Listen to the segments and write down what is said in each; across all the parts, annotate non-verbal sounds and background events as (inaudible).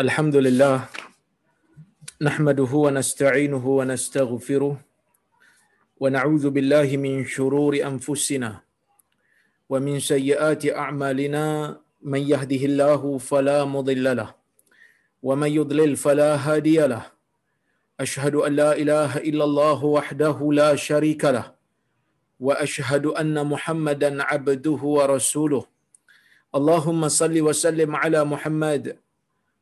الحمد لله نحمده ونستعينه ونستغفره ونعوذ بالله من شرور أنفسنا ومن سيئات أعمالنا من يهده الله فلا مضل له ومن يضلل فلا هادي له أشهد أن لا إله إلا الله وحده لا شريك له وأشهد أن محمدا عبده ورسوله اللهم صل وسلم على محمد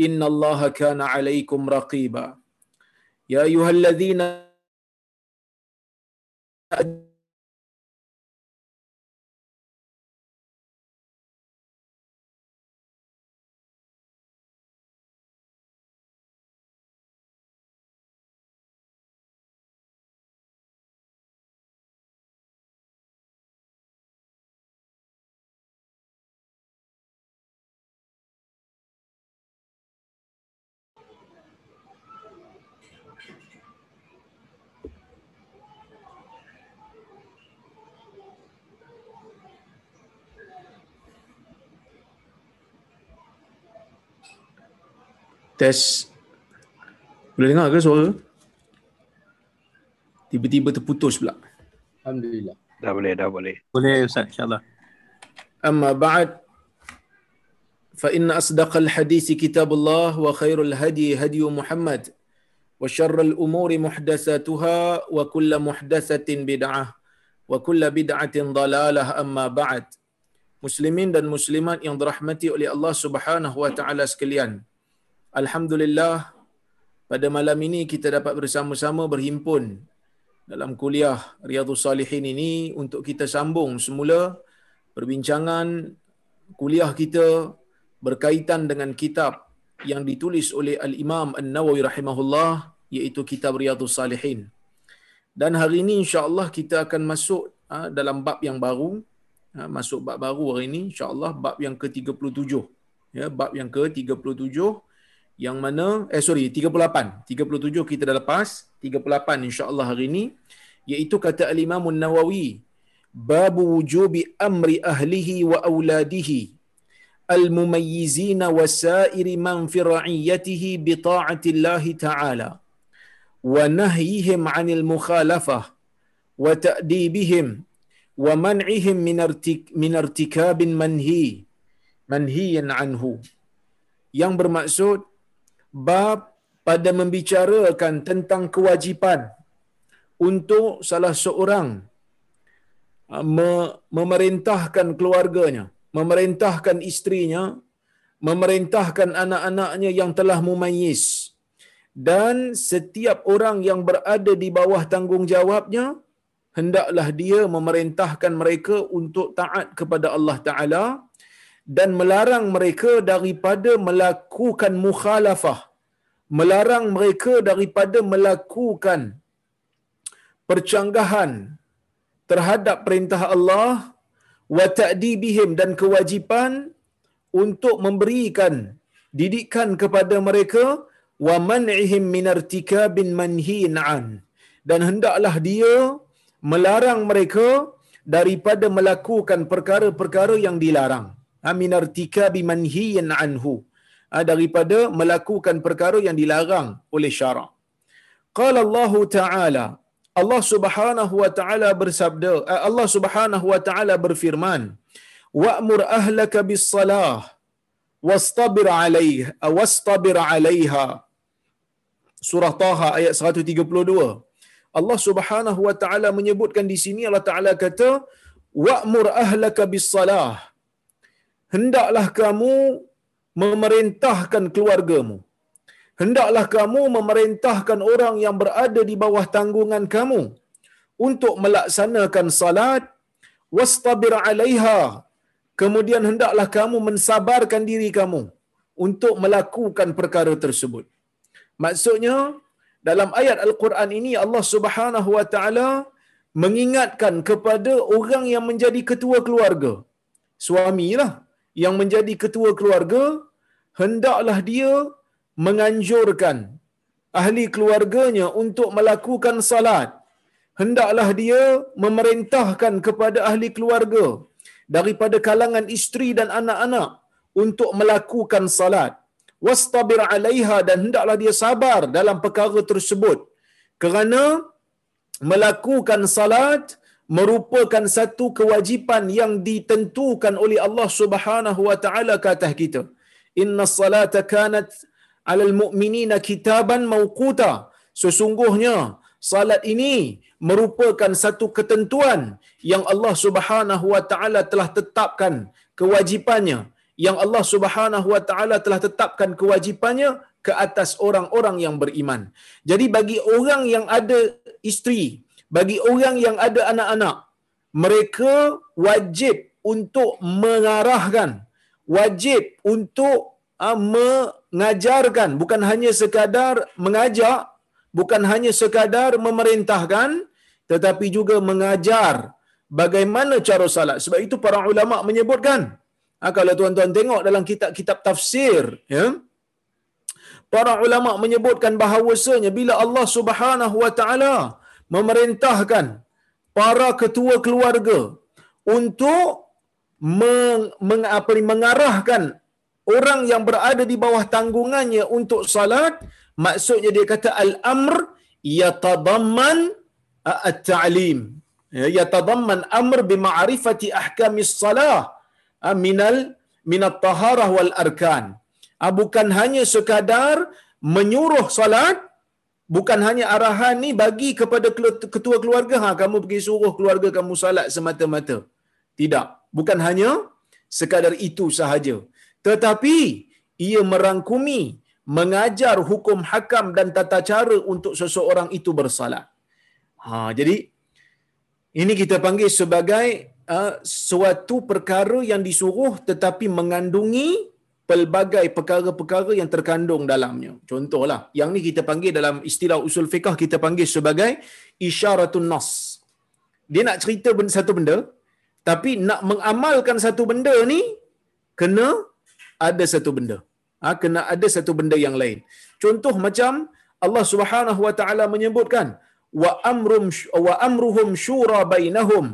ان الله كان عليكم رقيبا. يا ايها الذين Test. Boleh dengar ke suara? Tiba-tiba terputus pula. Alhamdulillah. Dah boleh, dah boleh. Boleh Ustaz insyaAllah. أما بعد فإن أصدق الحديث كتاب الله وخير الهدي هدي محمد وشر الأمور محدثاتها وكل محدثة بدعة وكل بدعة ضلالة أما بعد Muslimin dan muslimat yang dirahmati oleh Allah Subhanahu wa taala sekalian. Alhamdulillah pada malam ini kita dapat bersama-sama berhimpun dalam kuliah Riyadhus Salihin ini untuk kita sambung semula perbincangan kuliah kita berkaitan dengan kitab yang ditulis oleh Al-Imam An-Nawawi rahimahullah iaitu kitab Riyadhus Salihin. Dan hari ini insya-Allah kita akan masuk ha, dalam bab yang baru ha, masuk bab baru hari ini insya-Allah bab yang ke-37 ya bab yang ke-37 yang mana eh sorry 38 37 kita dah lepas 38 insya-Allah hari ini iaitu kata al-Imam An-Nawawi bab wujubi amri ahlihi wa auladihi al-mumayyizin wa sa'iri man fi ra'iyatihi bi ta'ati Allah ta'ala wa nahyihim 'anil mukhalafah wa ta'dibihim wa man'ihim min artik min irtikabin manhi manhiyan anhu. Yang bermaksud bab pada membicarakan tentang kewajipan untuk salah seorang memerintahkan keluarganya, memerintahkan istrinya, memerintahkan anak-anaknya yang telah mumayyiz. Dan setiap orang yang berada di bawah tanggungjawabnya hendaklah dia memerintahkan mereka untuk taat kepada Allah Taala dan melarang mereka daripada melakukan mukhalafah. Melarang mereka daripada melakukan percanggahan terhadap perintah Allah wa ta'dibihim dan kewajipan untuk memberikan didikan kepada mereka wa man'ihim min irtikabin manhiin an dan hendaklah dia melarang mereka daripada melakukan perkara-perkara yang dilarang min irtikabi manhiin anhu. Daripada melakukan perkara yang dilarang oleh syarak qala Allah taala Allah Subhanahu wa taala bersabda Allah Subhanahu wa taala berfirman wa'mur ahlaka bis salah wastabir 'alaiha wastabir 'alaiha. Surah taha ayat 132 Allah Subhanahu wa taala menyebutkan di sini Allah taala kata wa'mur ahlaka bis salah hendaklah kamu memerintahkan keluargamu. Hendaklah kamu memerintahkan orang yang berada di bawah tanggungan kamu untuk melaksanakan salat. Wastabir 'alaiha. Kemudian hendaklah kamu mensabarkan diri kamu untuk melakukan perkara tersebut. Maksudnya dalam ayat Al-Quran ini Allah Subhanahu wa taala mengingatkan kepada orang yang menjadi ketua keluarga. Suamilah yang menjadi ketua keluarga hendaklah dia menganjurkan ahli keluarganya untuk melakukan salat. Hendaklah dia memerintahkan kepada ahli keluarga daripada kalangan isteri dan anak-anak untuk melakukan salat. Wastabir alaiha dan hendaklah dia sabar dalam perkara tersebut. Kerana melakukan salat merupakan satu kewajipan yang ditentukan oleh Allah Subhanahu wa taala ke atas kita. Inna salata kanat 'alal mu'minina kitaban mawquta. Sesungguhnya salat ini merupakan satu ketentuan yang Allah Subhanahu wa taala telah tetapkan kewajipannya yang Allah Subhanahu wa taala telah tetapkan kewajipannya ke atas orang-orang yang beriman. Jadi bagi orang yang ada isteri, bagi orang yang ada anak-anak, mereka wajib untuk mengarahkan, wajib untuk uh, mengajarkan, bukan hanya sekadar mengajak, bukan hanya sekadar memerintahkan, tetapi juga mengajar bagaimana cara salat. Sebab itu para ulama menyebutkan, ha, kalau tuan-tuan tengok dalam kitab-kitab tafsir, ya, para ulama menyebutkan bahawasanya bila Allah Subhanahu wa taala memerintahkan para ketua keluarga untuk meng, meng, apa, mengarahkan orang yang berada di bawah tanggungannya untuk salat. Maksudnya dia kata al-amr yatadamman at-ta'lim. Ya, yatadamman amr bima'rifati ahkamis salah minal minat taharah wal arkan. Bukan hanya sekadar menyuruh salat bukan hanya arahan ni bagi kepada ketua keluarga. Ha kamu pergi suruh keluarga kamu salat semata-mata. Tidak. Bukan hanya sekadar itu sahaja. Tetapi ia merangkumi mengajar hukum hakam dan tata cara untuk seseorang itu bersalat. Ha jadi ini kita panggil sebagai uh, suatu perkara yang disuruh tetapi mengandungi pelbagai perkara-perkara yang terkandung dalamnya. Contohlah, yang ni kita panggil dalam istilah usul fiqah kita panggil sebagai isyaratun nas. Dia nak cerita satu benda, tapi nak mengamalkan satu benda ni kena ada satu benda. Ha, kena ada satu benda yang lain. Contoh macam Allah Subhanahu wa taala menyebutkan wa amrum wa amruhum syura bainahum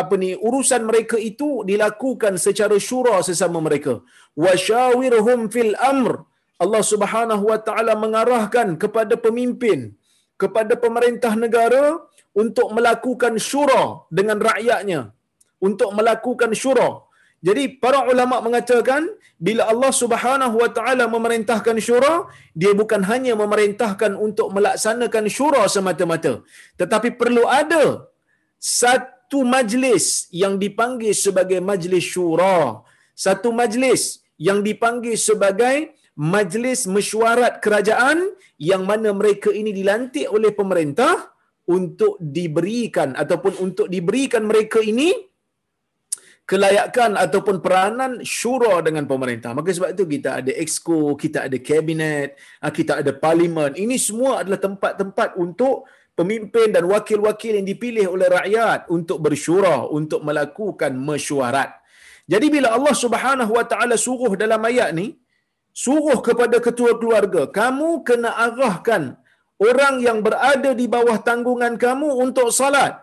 apa ni urusan mereka itu dilakukan secara syura sesama mereka. Wasyawirhum fil amr. Allah Subhanahu wa taala mengarahkan kepada pemimpin kepada pemerintah negara untuk melakukan syura dengan rakyatnya. Untuk melakukan syura. Jadi para ulama mengatakan bila Allah Subhanahu wa taala memerintahkan syura dia bukan hanya memerintahkan untuk melaksanakan syura semata-mata. Tetapi perlu ada satu satu majlis yang dipanggil sebagai majlis syura. Satu majlis yang dipanggil sebagai majlis mesyuarat kerajaan yang mana mereka ini dilantik oleh pemerintah untuk diberikan ataupun untuk diberikan mereka ini kelayakan ataupun peranan syura dengan pemerintah. Maka sebab itu kita ada exco, kita ada kabinet, ah, kita ada parlimen. Ini semua adalah tempat-tempat untuk pemimpin dan wakil-wakil yang dipilih oleh rakyat untuk bersyura untuk melakukan mesyuarat. Jadi bila Allah Subhanahu wa taala suruh dalam ayat ni suruh kepada ketua keluarga, kamu kena arahkan orang yang berada di bawah tanggungan kamu untuk salat.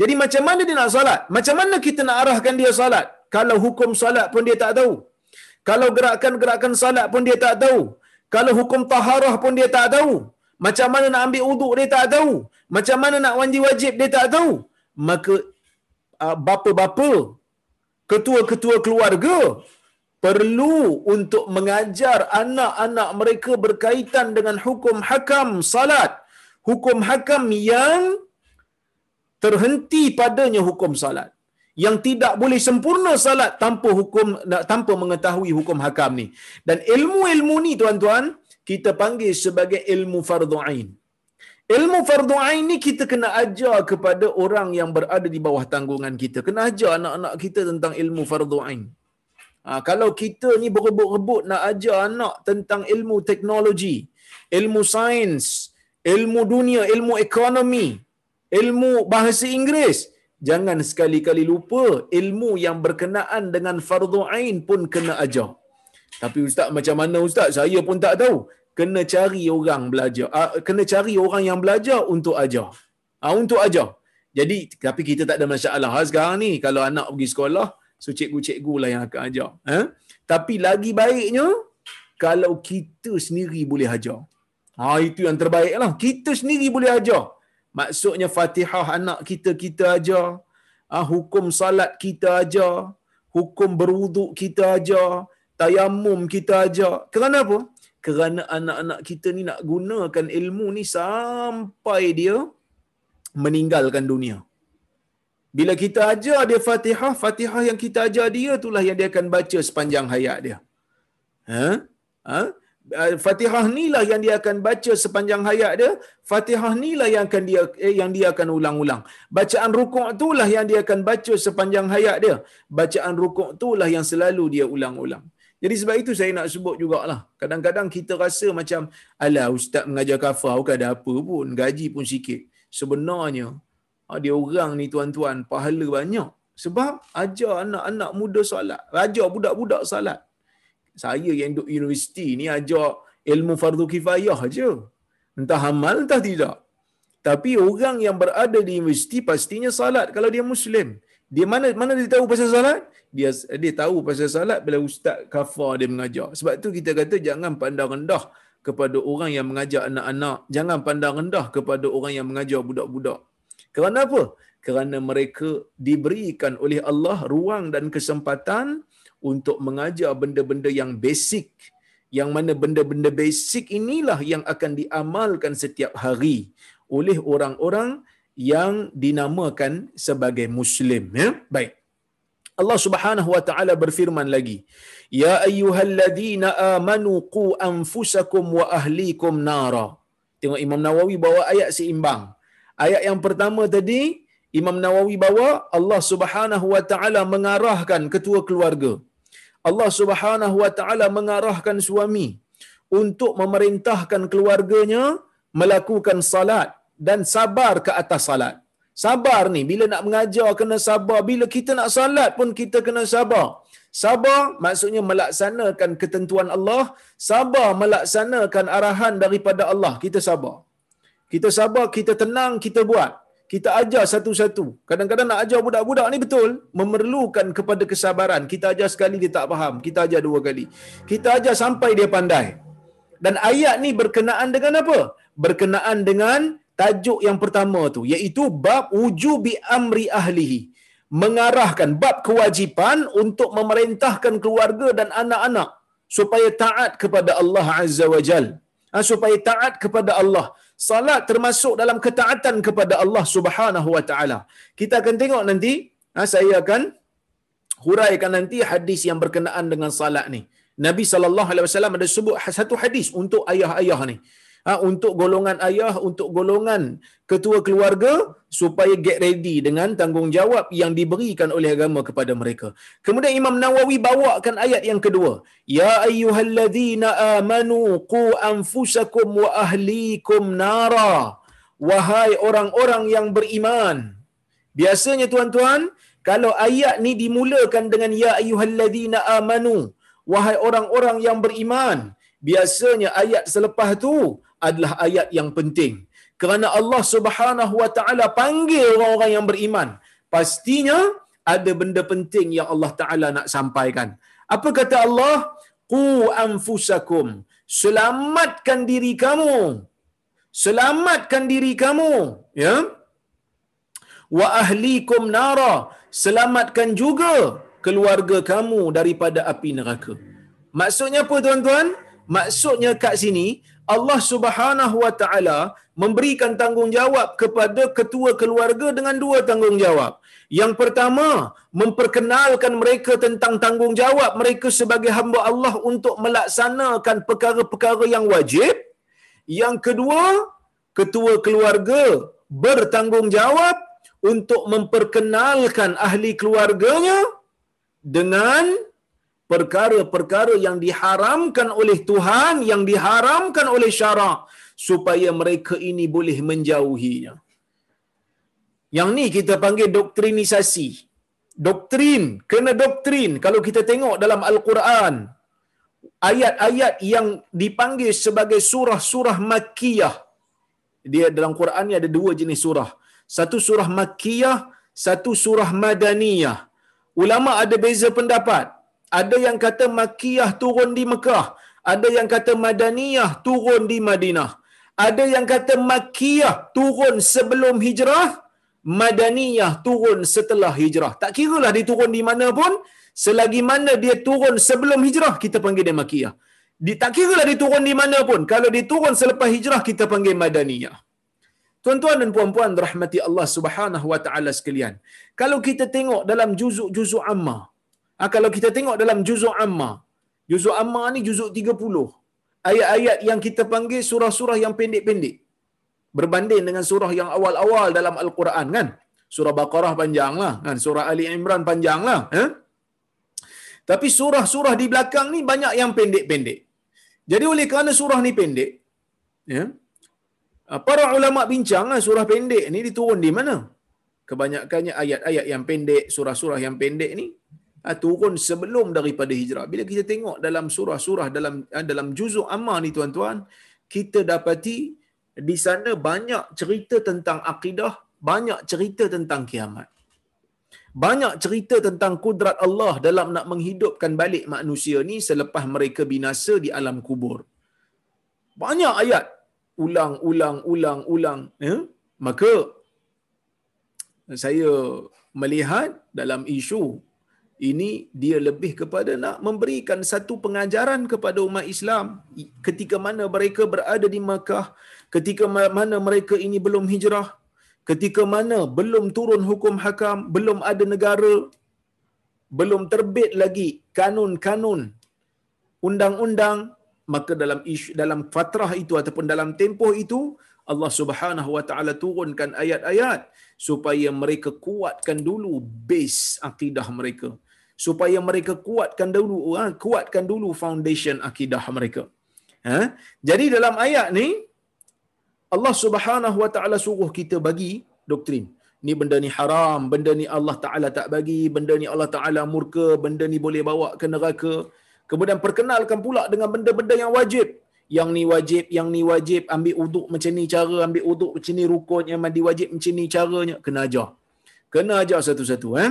Jadi macam mana dia nak salat? Macam mana kita nak arahkan dia salat? Kalau hukum salat pun dia tak tahu. Kalau gerakan-gerakan salat pun dia tak tahu. Kalau hukum taharah pun dia tak tahu. Macam mana nak ambil uduk dia tak tahu. Macam mana nak wajib wajib dia tak tahu. Maka uh, bapa-bapa, ketua-ketua keluarga perlu untuk mengajar anak-anak mereka berkaitan dengan hukum hakam salat. Hukum hakam yang terhenti padanya hukum salat. Yang tidak boleh sempurna salat tanpa hukum tanpa mengetahui hukum hakam ni. Dan ilmu-ilmu ni tuan-tuan, kita panggil sebagai ilmu fardu ain. Ilmu fardu ain ni kita kena ajar kepada orang yang berada di bawah tanggungan kita. Kena ajar anak-anak kita tentang ilmu fardu ain. Ha, kalau kita ni berebut-rebut nak ajar anak tentang ilmu teknologi, ilmu sains, ilmu dunia, ilmu ekonomi, ilmu bahasa Inggeris, jangan sekali-kali lupa ilmu yang berkenaan dengan fardu ain pun kena ajar. Tapi ustaz macam mana ustaz? Saya pun tak tahu. Kena cari orang belajar. Uh, kena cari orang yang belajar untuk ajar. Uh, untuk ajar. Jadi tapi kita tak ada masalah ha, sekarang ni kalau anak pergi sekolah, so cikgu-cikgu lah yang akan ajar. Ha? Tapi lagi baiknya kalau kita sendiri boleh ajar. Ha, itu yang terbaik lah. Kita sendiri boleh ajar. Maksudnya Fatihah anak kita kita ajar. Hukum salat kita ajar. Hukum berwuduk kita ajar. Tayamum kita ajar. Kerana apa? Kerana anak-anak kita ni nak gunakan ilmu ni sampai dia meninggalkan dunia. Bila kita ajar dia Fatihah, Fatihah yang kita ajar dia itulah yang dia akan baca sepanjang hayat dia. Ha? Ha? Fatihah ni lah yang dia akan baca sepanjang hayat dia. Fatihah ni lah yang akan dia eh, yang dia akan ulang-ulang. Bacaan rukuk itulah yang dia akan baca sepanjang hayat dia. Bacaan rukuk itulah yang selalu dia ulang-ulang. Jadi sebab itu saya nak sebut jugalah. Kadang-kadang kita rasa macam, alah ustaz mengajar kafah, bukan ada apa pun, gaji pun sikit. Sebenarnya ah, dia orang ni tuan-tuan pahala banyak. Sebab ajar anak-anak muda solat ajar budak-budak solat. Saya yang duduk universiti ni ajar ilmu fardu kifayah aja entah amal entah tidak. Tapi orang yang berada di universiti pastinya salat kalau dia muslim dia mana mana dia tahu pasal salat dia dia tahu pasal salat bila ustaz kafar dia mengajar sebab tu kita kata jangan pandang rendah kepada orang yang mengajar anak-anak. Jangan pandang rendah kepada orang yang mengajar budak-budak. Kerana apa? Kerana mereka diberikan oleh Allah ruang dan kesempatan untuk mengajar benda-benda yang basic. Yang mana benda-benda basic inilah yang akan diamalkan setiap hari oleh orang-orang yang dinamakan sebagai Muslim. Ya? Baik. Allah Subhanahu wa taala berfirman lagi, "Ya ayyuhalladzina amanu qu anfusakum wa ahlikum nara." Tengok Imam Nawawi bawa ayat seimbang. Ayat yang pertama tadi Imam Nawawi bawa Allah Subhanahu wa taala mengarahkan ketua keluarga. Allah Subhanahu wa taala mengarahkan suami untuk memerintahkan keluarganya melakukan salat dan sabar ke atas salat. Sabar ni bila nak mengajar kena sabar. Bila kita nak salat pun kita kena sabar. Sabar maksudnya melaksanakan ketentuan Allah. Sabar melaksanakan arahan daripada Allah. Kita sabar. Kita sabar, kita tenang, kita buat. Kita ajar satu-satu. Kadang-kadang nak ajar budak-budak ni betul. Memerlukan kepada kesabaran. Kita ajar sekali dia tak faham. Kita ajar dua kali. Kita ajar sampai dia pandai. Dan ayat ni berkenaan dengan apa? Berkenaan dengan tajuk yang pertama tu iaitu bab wujubi amri ahlihi. Mengarahkan bab kewajipan untuk memerintahkan keluarga dan anak-anak supaya taat kepada Allah Azza wa Jal. Ha, supaya taat kepada Allah. Salat termasuk dalam ketaatan kepada Allah Subhanahu wa taala. Kita akan tengok nanti ha, saya akan huraikan nanti hadis yang berkenaan dengan salat ni. Nabi sallallahu alaihi wasallam ada sebut satu hadis untuk ayah-ayah ni ha, untuk golongan ayah, untuk golongan ketua keluarga supaya get ready dengan tanggungjawab yang diberikan oleh agama kepada mereka. Kemudian Imam Nawawi bawakan ayat yang kedua. Ya ayyuhalladzina amanu qu anfusakum wa ahlikum nara. Wahai orang-orang yang beriman. Biasanya tuan-tuan, kalau ayat ni dimulakan dengan ya ayyuhalladzina amanu, wahai orang-orang yang beriman, biasanya ayat selepas tu adalah ayat yang penting. Kerana Allah Subhanahu wa taala panggil orang-orang yang beriman pastinya ada benda penting yang Allah taala nak sampaikan. Apa kata Allah? Qu anfusakum selamatkan diri kamu. Selamatkan diri kamu ya. Wa ahlikum nara selamatkan juga keluarga kamu daripada api neraka. Maksudnya apa tuan-tuan? Maksudnya kat sini Allah Subhanahu wa taala memberikan tanggungjawab kepada ketua keluarga dengan dua tanggungjawab. Yang pertama, memperkenalkan mereka tentang tanggungjawab mereka sebagai hamba Allah untuk melaksanakan perkara-perkara yang wajib. Yang kedua, ketua keluarga bertanggungjawab untuk memperkenalkan ahli keluarganya dengan perkara-perkara yang diharamkan oleh Tuhan yang diharamkan oleh syarak supaya mereka ini boleh menjauhinya. Yang ni kita panggil doktrinisasi. Doktrin kena doktrin. Kalau kita tengok dalam al-Quran ayat-ayat yang dipanggil sebagai surah-surah makkiyah. Dia dalam Quran ni ada dua jenis surah. Satu surah makkiyah satu surah madaniyah. Ulama ada beza pendapat ada yang kata makkiyah turun di Mekah. Ada yang kata madaniyah turun di Madinah. Ada yang kata makkiyah turun sebelum hijrah madaniyah turun setelah hijrah. Tak kiralah dia turun di mana pun selagi mana dia turun sebelum hijrah kita panggil dia makkiyah di, tak kiralah dia turun di mana pun. Kalau dia turun selepas hijrah kita panggil madaniyah. Tuan-tuan dan puan-puan rahmati Allah Subhanahu wa taala sekalian. Kalau kita tengok dalam juzuk-juzuk amma. Ha, kalau kita tengok dalam juzuk amma. Juzuk amma ni juzuk 30. Ayat-ayat yang kita panggil surah-surah yang pendek-pendek. Berbanding dengan surah yang awal-awal dalam Al-Quran kan. Surah Baqarah panjang lah. Kan? Surah Ali Imran panjang lah. Ha? Tapi surah-surah di belakang ni banyak yang pendek-pendek. Jadi oleh kerana surah ni pendek. Ya, Ah, para ulama bincang lah surah pendek ni diturun di mana? Kebanyakannya ayat-ayat yang pendek, surah-surah yang pendek ni turun sebelum daripada hijrah. Bila kita tengok dalam surah-surah dalam ah, dalam juzuk amma ni tuan-tuan, kita dapati di sana banyak cerita tentang akidah, banyak cerita tentang kiamat. Banyak cerita tentang kudrat Allah dalam nak menghidupkan balik manusia ni selepas mereka binasa di alam kubur. Banyak ayat ulang ulang ulang ulang ya maka saya melihat dalam isu ini dia lebih kepada nak memberikan satu pengajaran kepada umat Islam. Ketika mana mereka berada di Makkah ketika mana mereka ini belum hijrah ketika mana belum turun hukum hakam belum ada negara belum terbit lagi kanun-kanun undang-undang maka dalam isu, dalam fatrah itu ataupun dalam tempoh itu Allah Subhanahu wa taala turunkan ayat-ayat supaya mereka kuatkan dulu base akidah mereka supaya mereka kuatkan dulu ha, kuatkan dulu foundation akidah mereka ha? jadi dalam ayat ni Allah Subhanahu wa taala suruh kita bagi doktrin ni benda ni haram benda ni Allah taala tak bagi benda ni Allah taala murka benda ni boleh bawa ke neraka Kemudian perkenalkan pula dengan benda-benda yang wajib. Yang ni wajib, yang ni wajib. Ambil uduk macam ni cara, ambil uduk macam ni rukunnya, mandi wajib macam ni caranya. Kena ajar. Kena ajar satu-satu. Eh?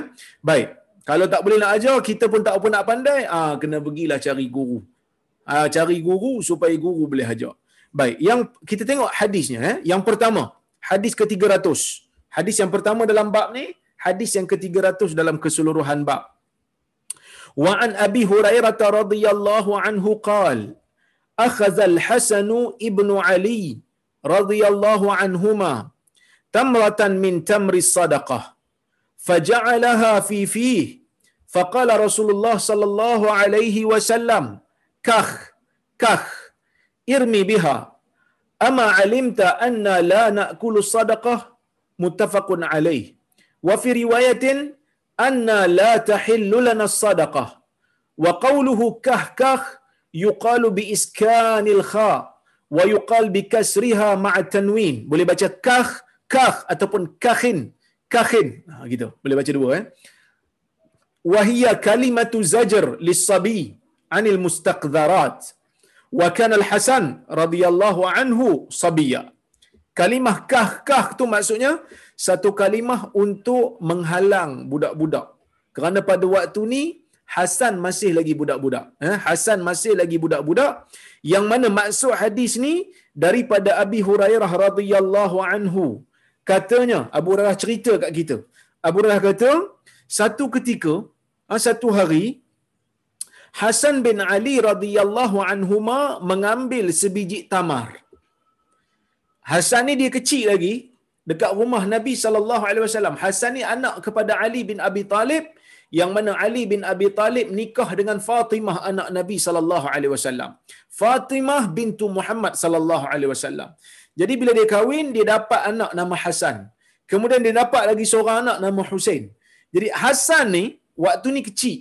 Baik. Kalau tak boleh nak ajar, kita pun tak apa nak pandai. Ah, kena pergilah cari guru. Ah, cari guru supaya guru boleh ajar. Baik. Yang kita tengok hadisnya. Eh? Yang pertama. Hadis ke-300. Hadis yang pertama dalam bab ni. Hadis yang ke-300 dalam keseluruhan bab. وعن أبي هريرة رضي الله عنه قال أخذ الحسن ابن علي رضي الله عنهما تمرة من تمر الصدقة فجعلها في فيه. فقال رسول الله صلى الله عليه وسلم كخ كخ ارمي بها. أما علمت أن لا نأكل الصدقة؟ متفق عليه. وفي رواية أن لا تحل لنا الصدقة. وقوله كخ كخ يقال بإسكان الخاء ويقال بكسرها مع التنوين. boleh baca كخ كخ ataupun كخن. Kahin ha, gitu boleh baca dua eh wa hiya kalimatu zajr lis-sabi anil mustaqdharat wa kana al-hasan radhiyallahu anhu sabiya kalimah kah kah tu maksudnya satu kalimah untuk menghalang budak-budak. Kerana pada waktu ni Hasan masih lagi budak-budak. Eh, Hasan masih lagi budak-budak. Yang mana maksud hadis ni daripada Abi Hurairah radhiyallahu anhu. Katanya Abu Hurairah cerita kat kita. Abu Hurairah kata, satu ketika, ah, satu hari Hasan bin Ali radhiyallahu anhuma mengambil sebiji tamar. Hasan ni dia kecil lagi, dekat rumah Nabi sallallahu alaihi wasallam. Hasan ni anak kepada Ali bin Abi Talib yang mana Ali bin Abi Talib nikah dengan Fatimah anak Nabi sallallahu alaihi wasallam. Fatimah bintu Muhammad sallallahu alaihi wasallam. Jadi bila dia kahwin dia dapat anak nama Hasan. Kemudian dia dapat lagi seorang anak nama Husain. Jadi Hasan ni waktu ni kecil.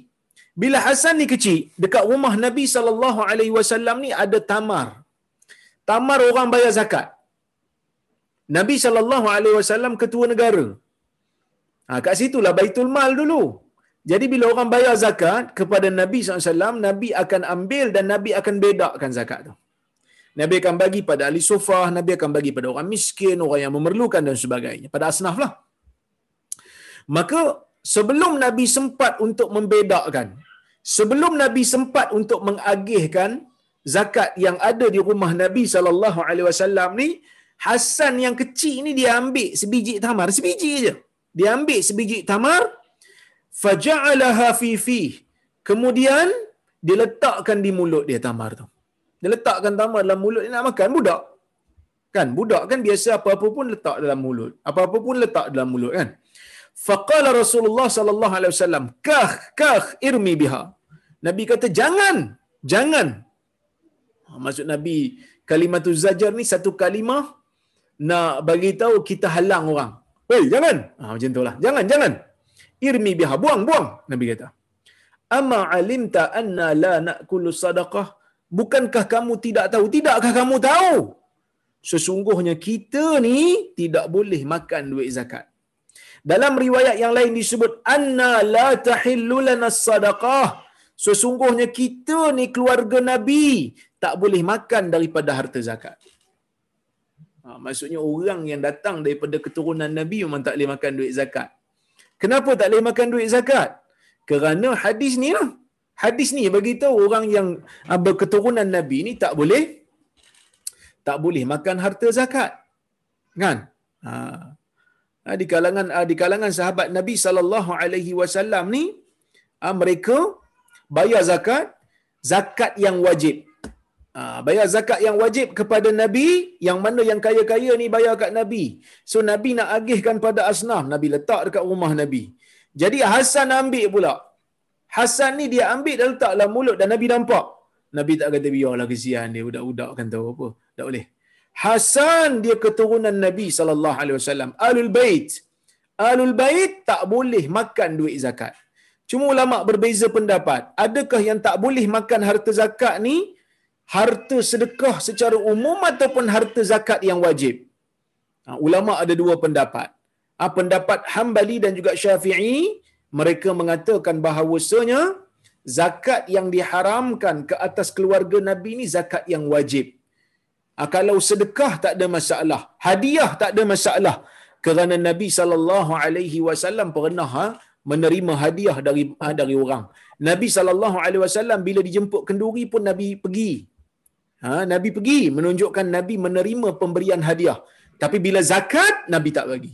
Bila Hasan ni kecil, dekat rumah Nabi wasallam ni ada tamar. Tamar orang bayar zakat. Nabi wasallam ketua negara. Ha, kat situlah Baitul Mal dulu. Jadi bila orang bayar zakat kepada Nabi SAW, Nabi akan ambil dan Nabi akan bedakan zakat tu. Nabi akan bagi pada ahli sufah, Nabi akan bagi pada orang miskin, orang yang memerlukan dan sebagainya. Pada asnaf lah. Maka sebelum Nabi sempat untuk membedakan, sebelum Nabi sempat untuk mengagihkan zakat yang ada di rumah Nabi sallallahu alaihi wasallam ni, Hasan yang kecil ni dia ambil sebiji tamar, sebiji je. Dia ambil sebiji tamar, faja'alaha fi fi. Kemudian dia letakkan di mulut dia tamar tu. Dia letakkan tamar dalam mulut dia nak makan budak. Kan budak kan biasa apa-apa pun letak dalam mulut. Apa-apa pun letak dalam mulut kan. Faqala Rasulullah sallallahu alaihi wasallam, "Kah, kah irmi biha." Nabi kata, "Jangan, jangan." Ha, maksud Nabi kalimat zajar ni satu kalimah nak bagi tahu kita halang orang. Hei, jangan. Ha, macam itulah. Jangan, jangan. Irmi biha, buang, buang. Nabi kata. Amma alimta anna la na'kulu sadaqah? Bukankah kamu tidak tahu? Tidakkah kamu tahu? Sesungguhnya kita ni tidak boleh makan duit zakat. Dalam riwayat yang lain disebut anna la tahillu lana sadaqah. Sesungguhnya kita ni keluarga Nabi tak boleh makan daripada harta zakat. Ha, maksudnya orang yang datang daripada keturunan Nabi memang tak boleh makan duit zakat. Kenapa tak boleh makan duit zakat? Kerana hadis ni lah. Hadis ni bagi tahu orang yang ah, berketurunan Nabi ni tak boleh tak boleh makan harta zakat. Kan? Ha. di kalangan di kalangan sahabat Nabi sallallahu alaihi wasallam ni mereka bayar zakat zakat yang wajib. Ha, bayar zakat yang wajib kepada Nabi, yang mana yang kaya-kaya ni bayar kat Nabi. So Nabi nak agihkan pada asnaf, Nabi letak dekat rumah Nabi. Jadi Hasan ambil pula. Hasan ni dia ambil dan letak dalam mulut dan Nabi nampak. Nabi tak kata biarlah kesian dia budak-budak kan tahu apa. Tak boleh. Hasan dia keturunan Nabi sallallahu alaihi wasallam. Alul Bait. Alul Bait tak boleh makan duit zakat. Cuma ulama berbeza pendapat. Adakah yang tak boleh makan harta zakat ni harta sedekah secara umum ataupun harta zakat yang wajib? Ha, ulama ada dua pendapat. Ha, pendapat Hambali dan juga Syafi'i mereka mengatakan bahawasanya zakat yang diharamkan ke atas keluarga Nabi ni zakat yang wajib. Ha, kalau sedekah tak ada masalah, hadiah tak ada masalah. Kerana Nabi sallallahu alaihi wasallam pernah ha, menerima hadiah dari ha, dari orang. Nabi sallallahu alaihi wasallam bila dijemput kenduri pun Nabi pergi. Ha, Nabi pergi menunjukkan Nabi menerima pemberian hadiah. Tapi bila zakat Nabi tak bagi.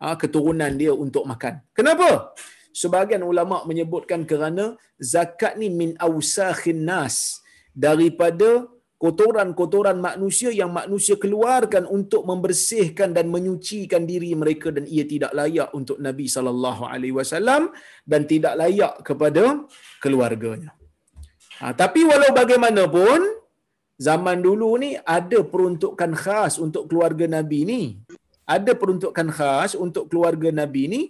Ha, keturunan dia untuk makan. Kenapa? Sebahagian ulama menyebutkan kerana zakat ni min awsakhin nas daripada kotoran-kotoran manusia yang manusia keluarkan untuk membersihkan dan menyucikan diri mereka dan ia tidak layak untuk Nabi sallallahu alaihi wasallam dan tidak layak kepada keluarganya. Ha, tapi walau bagaimanapun zaman dulu ni ada peruntukan khas untuk keluarga Nabi ni. Ada peruntukan khas untuk keluarga Nabi ni.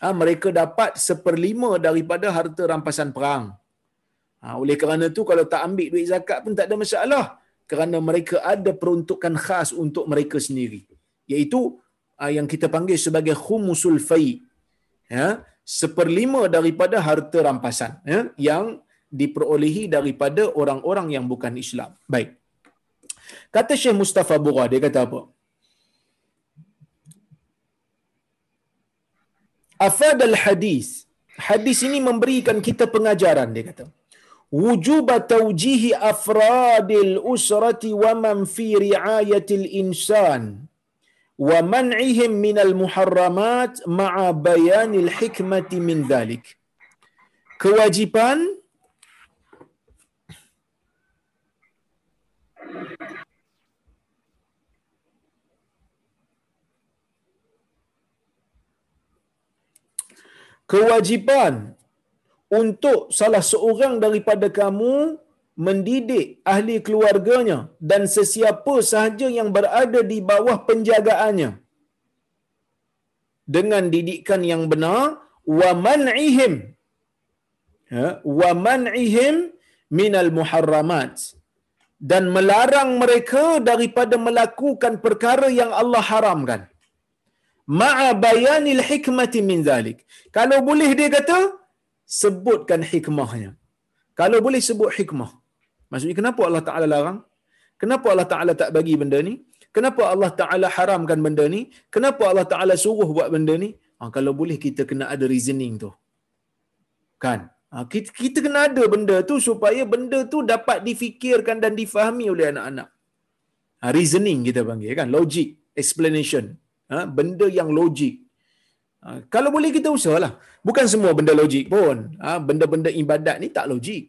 Ha, mereka dapat seperlima daripada harta rampasan perang. Ha, oleh kerana tu kalau tak ambil duit zakat pun tak ada masalah. Kerana mereka ada peruntukan khas untuk mereka sendiri. Iaitu ha, yang kita panggil sebagai khumusul fai. Ya, seperlima daripada harta rampasan ya, yang diperolehi daripada orang-orang yang bukan Islam. Baik. Kata Syekh Mustafa Bura, dia kata apa? Afad al-hadis. Hadis ini memberikan kita pengajaran, dia kata wujub tawjihi afradil usrati wa man fi riayatil insan wa man'ihim minal muharramat ma'a bayanil hikmati min dhalik. Kewajipan kewajipan untuk salah seorang daripada kamu mendidik ahli keluarganya dan sesiapa sahaja yang berada di bawah penjagaannya. Dengan didikan yang benar wa man'ihim ya, wa man'ihim minal muharramat. Dan melarang mereka daripada melakukan perkara yang Allah haramkan ma'a bayanil hikmati min zalik kalau boleh dia kata sebutkan hikmahnya. Kalau boleh sebut hikmah. Maksudnya kenapa Allah Taala larang? Kenapa Allah Taala tak bagi benda ni? Kenapa Allah Taala haramkan benda ni? Kenapa Allah Taala suruh buat benda ni? Ha, kalau boleh kita kena ada reasoning tu. Kan? Ha, kita, kita kena ada benda tu supaya benda tu dapat difikirkan dan difahami oleh anak-anak. Ha, reasoning kita panggil kan, logic, explanation. Ha, benda yang logik. Ha, kalau boleh kita usahalah. Bukan semua benda logik pun. Ha, benda-benda ibadat ni tak logik.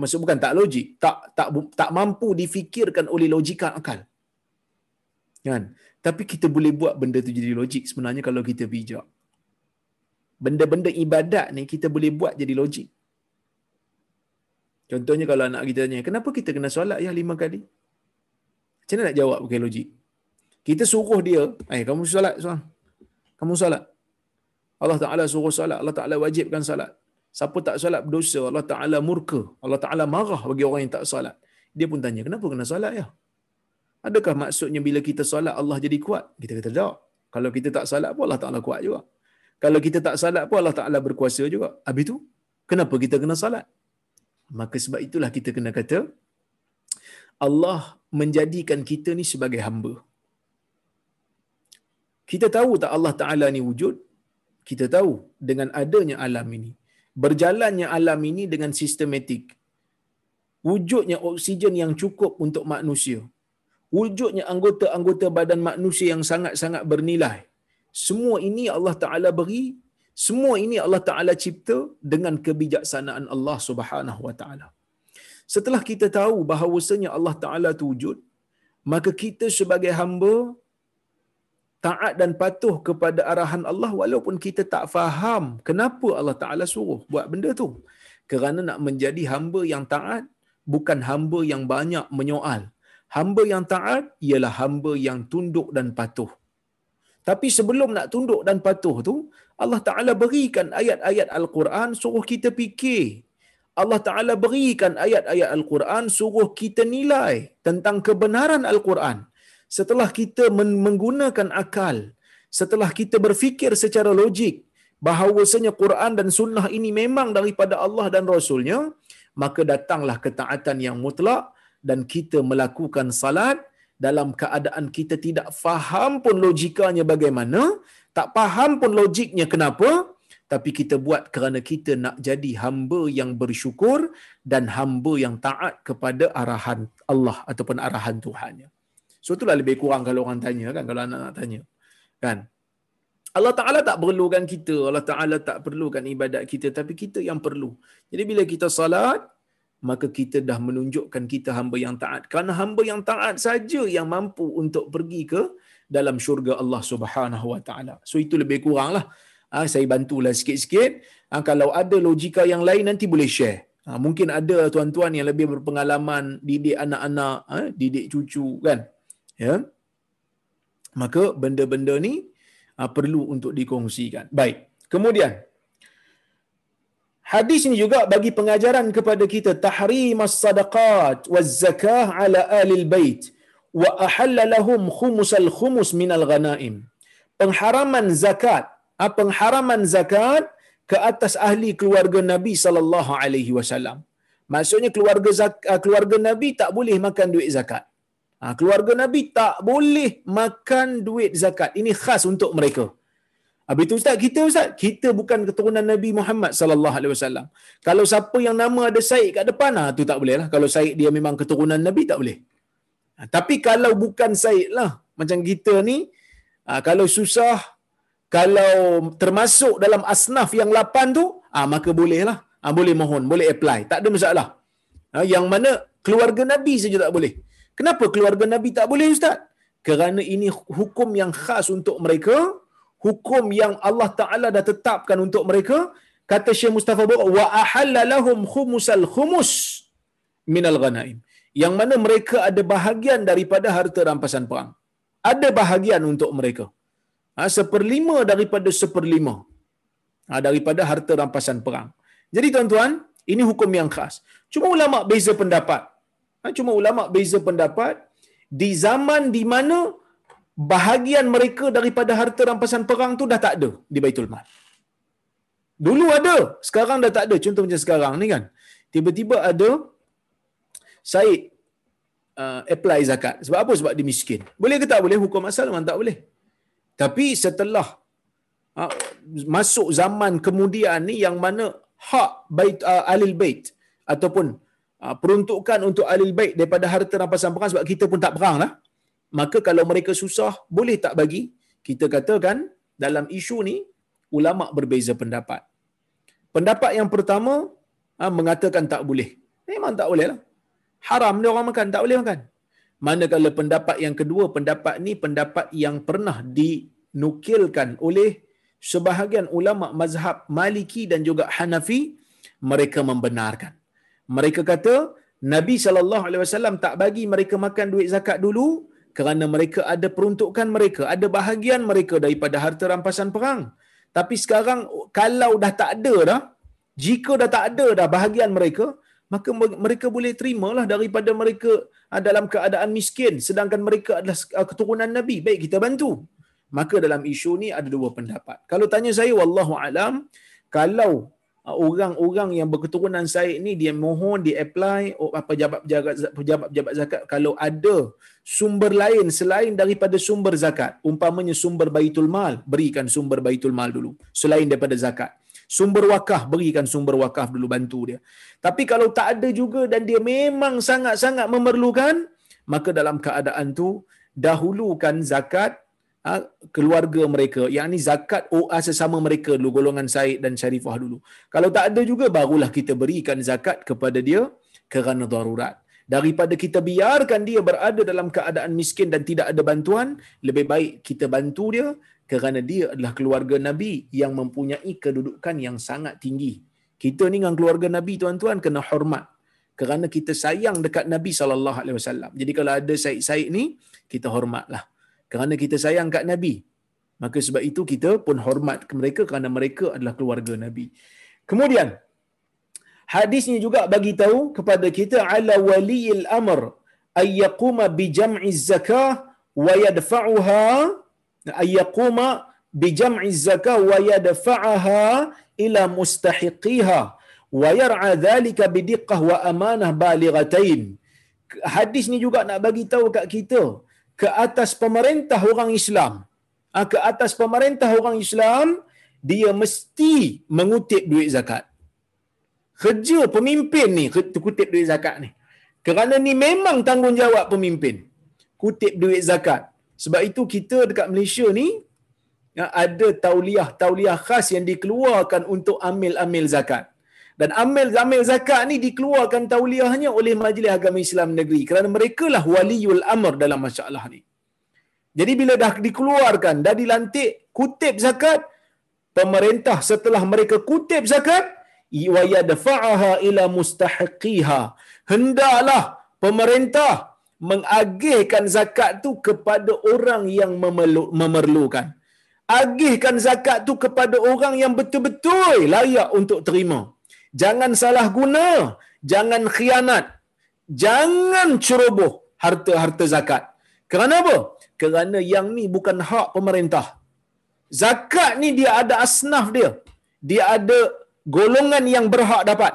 Maksud bukan tak logik, tak tak tak mampu difikirkan oleh logika akal. Kan? Tapi kita boleh buat benda tu jadi logik sebenarnya kalau kita bijak benda-benda ibadat ni kita boleh buat jadi logik. Contohnya kalau anak kita tanya, kenapa kita kena solat ya lima kali? Macam mana nak jawab pakai logik? Kita suruh dia, eh kamu solat soal. Kamu solat. Allah Ta'ala suruh solat. Allah Ta'ala wajibkan solat. Siapa tak solat berdosa. Allah Ta'ala murka. Allah Ta'ala marah bagi orang yang tak solat. Dia pun tanya, kenapa kena solat ya? Adakah maksudnya bila kita solat Allah jadi kuat? Kita kata tak. Kalau kita tak solat pun Allah Ta'ala kuat juga. Kalau kita tak salat pun Allah Ta'ala berkuasa juga. Habis itu, kenapa kita kena salat? Maka sebab itulah kita kena kata, Allah menjadikan kita ni sebagai hamba. Kita tahu tak Allah Ta'ala ni wujud? Kita tahu dengan adanya alam ini. Berjalannya alam ini dengan sistematik. Wujudnya oksigen yang cukup untuk manusia. Wujudnya anggota-anggota badan manusia yang sangat-sangat bernilai semua ini Allah Ta'ala beri, semua ini Allah Ta'ala cipta dengan kebijaksanaan Allah Subhanahu Wa Ta'ala. Setelah kita tahu bahawasanya Allah Ta'ala itu wujud, maka kita sebagai hamba taat dan patuh kepada arahan Allah walaupun kita tak faham kenapa Allah Ta'ala suruh buat benda tu. Kerana nak menjadi hamba yang taat, bukan hamba yang banyak menyoal. Hamba yang taat ialah hamba yang tunduk dan patuh. Tapi sebelum nak tunduk dan patuh tu, Allah Ta'ala berikan ayat-ayat Al-Quran suruh kita fikir. Allah Ta'ala berikan ayat-ayat Al-Quran suruh kita nilai tentang kebenaran Al-Quran. Setelah kita menggunakan akal, setelah kita berfikir secara logik bahawasanya Quran dan Sunnah ini memang daripada Allah dan Rasulnya, maka datanglah ketaatan yang mutlak dan kita melakukan salat dalam keadaan kita tidak faham pun logikanya bagaimana, tak faham pun logiknya kenapa, tapi kita buat kerana kita nak jadi hamba yang bersyukur dan hamba yang taat kepada arahan Allah ataupun arahan Tuhannya. So itulah lebih kurang kalau orang tanya kan, kalau anak nak tanya. Kan? Allah Ta'ala tak perlukan kita, Allah Ta'ala tak perlukan ibadat kita, tapi kita yang perlu. Jadi bila kita salat, maka kita dah menunjukkan kita hamba yang taat. Kerana hamba yang taat saja yang mampu untuk pergi ke dalam syurga Allah Subhanahu Wa Taala. So itu lebih kuranglah. Ha, saya bantulah sikit-sikit. Ha, kalau ada logika yang lain nanti boleh share. Ha, mungkin ada tuan-tuan yang lebih berpengalaman didik anak-anak, ha, didik cucu kan. Ya. Maka benda-benda ni ha, perlu untuk dikongsikan. Baik. Kemudian Hadis ini juga bagi pengajaran kepada kita tahrim as-sadaqat waz-zakah ala alil bait wa ahalla lahum khumus minal ghanaim. Pengharaman zakat, ah, pengharaman zakat ke atas ahli keluarga Nabi sallallahu alaihi wasallam. Maksudnya keluarga ah, keluarga Nabi tak boleh makan duit zakat. Ha, keluarga Nabi tak boleh makan duit zakat. Ini khas untuk mereka. Habis itu ustaz, kita ustaz, kita bukan keturunan Nabi Muhammad sallallahu alaihi wasallam. Kalau siapa yang nama ada Said kat depan ah tu tak boleh lah. Kalau Said dia memang keturunan Nabi tak boleh. Ha, tapi kalau bukan Said lah, macam kita ni, ha, kalau susah, kalau termasuk dalam asnaf yang lapan tu, ah ha, maka boleh lah. Ha, boleh mohon, boleh apply. Tak ada masalah. Ha, yang mana keluarga Nabi saja tak boleh. Kenapa keluarga Nabi tak boleh Ustaz? Kerana ini hukum yang khas untuk mereka, hukum yang Allah Taala dah tetapkan untuk mereka kata Syekh Mustafa Bawa wa ahalla lahum khumusal khumus minal ghanaim yang mana mereka ada bahagian daripada harta rampasan perang ada bahagian untuk mereka ha, seperlima daripada seperlima ha, daripada harta rampasan perang Jadi tuan-tuan, ini hukum yang khas. Cuma ulama beza pendapat. Ha, cuma ulama beza pendapat di zaman di mana bahagian mereka daripada harta rampasan perang tu dah tak ada di Baitul Mal. Dulu ada, sekarang dah tak ada. Contoh macam sekarang ni kan. Tiba-tiba ada Syed uh, apply zakat. Sebab apa? Sebab dia miskin. Boleh ke tak boleh? Hukum asal memang tak boleh. Tapi setelah uh, masuk zaman kemudian ni yang mana hak bait uh, alil bait ataupun peruntukan untuk alil bait daripada harta rampasan perang sebab kita pun tak perang lah. Maka kalau mereka susah, boleh tak bagi? Kita katakan dalam isu ni ulama berbeza pendapat. Pendapat yang pertama uh, mengatakan tak boleh. Memang tak boleh lah. Haram dia orang makan, tak boleh makan. Manakala pendapat yang kedua, pendapat ni pendapat yang pernah dinukilkan oleh sebahagian ulama mazhab Maliki dan juga Hanafi, mereka membenarkan. Mereka kata Nabi sallallahu alaihi wasallam tak bagi mereka makan duit zakat dulu kerana mereka ada peruntukan mereka, ada bahagian mereka daripada harta rampasan perang. Tapi sekarang kalau dah tak ada dah, jika dah tak ada dah bahagian mereka, maka mereka boleh terimalah daripada mereka ah, dalam keadaan miskin. Sedangkan mereka adalah ah, keturunan nabi. Baik kita bantu. Maka dalam isu ni ada dua pendapat. Kalau tanya saya wallahu alam kalau orang-orang yang berketurunan saya ni dia mohon dia apply oh, apa pejabat pejabat pejabat zakat. Kalau ada sumber lain selain daripada sumber zakat umpamanya sumber baitul mal berikan sumber baitul mal dulu selain daripada zakat. Sumber wakaf berikan sumber wakaf dulu bantu dia. Tapi kalau tak ada juga dan dia memang sangat-sangat memerlukan maka dalam keadaan tu dahulukan zakat ha, keluarga mereka yakni zakat OA sesama mereka dulu golongan Said dan Syarifah dulu kalau tak ada juga barulah kita berikan zakat kepada dia kerana darurat daripada kita biarkan dia berada dalam keadaan miskin dan tidak ada bantuan lebih baik kita bantu dia kerana dia adalah keluarga Nabi yang mempunyai kedudukan yang sangat tinggi. Kita ni dengan keluarga Nabi tuan-tuan kena hormat kerana kita sayang dekat Nabi sallallahu alaihi wasallam. Jadi kalau ada said-said ni kita hormatlah. Kerana kita sayang kat Nabi. Maka sebab itu kita pun hormat ke mereka kerana mereka adalah keluarga Nabi. Kemudian hadis ni juga bagi tahu kepada kita ala waliyil amr ay yaquma bi jam'i zakah wa yadfa'uha ayyaquma bi jam'i zakah wa yadfa'aha ila mustahiqiha wa yar'a dhalika bi diqqah wa amanah balighatain hadis ni juga nak bagi tahu kat kita ke atas pemerintah orang Islam. Ah, ke atas pemerintah orang Islam dia mesti mengutip duit zakat. Kerja pemimpin ni kutip duit zakat ni. Kerana ni memang tanggungjawab pemimpin kutip duit zakat. Sebab itu kita dekat Malaysia ni ya, ada tauliah-tauliah khas yang dikeluarkan untuk amil-amil zakat. Dan amil-amil zakat ni dikeluarkan tauliahnya oleh Majlis Agama Islam Negeri kerana mereka lah waliul amr dalam masalah ni. Jadi bila dah dikeluarkan, dah dilantik kutip zakat, pemerintah setelah mereka kutip zakat, wa yadfa'aha ila mustahiqiha. Hendaklah pemerintah mengagihkan zakat tu kepada orang yang memerlukan. Agihkan zakat tu kepada orang yang betul-betul layak untuk terima. Jangan salah guna, jangan khianat, jangan ceroboh harta-harta zakat. Kerana apa? Kerana yang ni bukan hak pemerintah. Zakat ni dia ada asnaf dia. Dia ada golongan yang berhak dapat.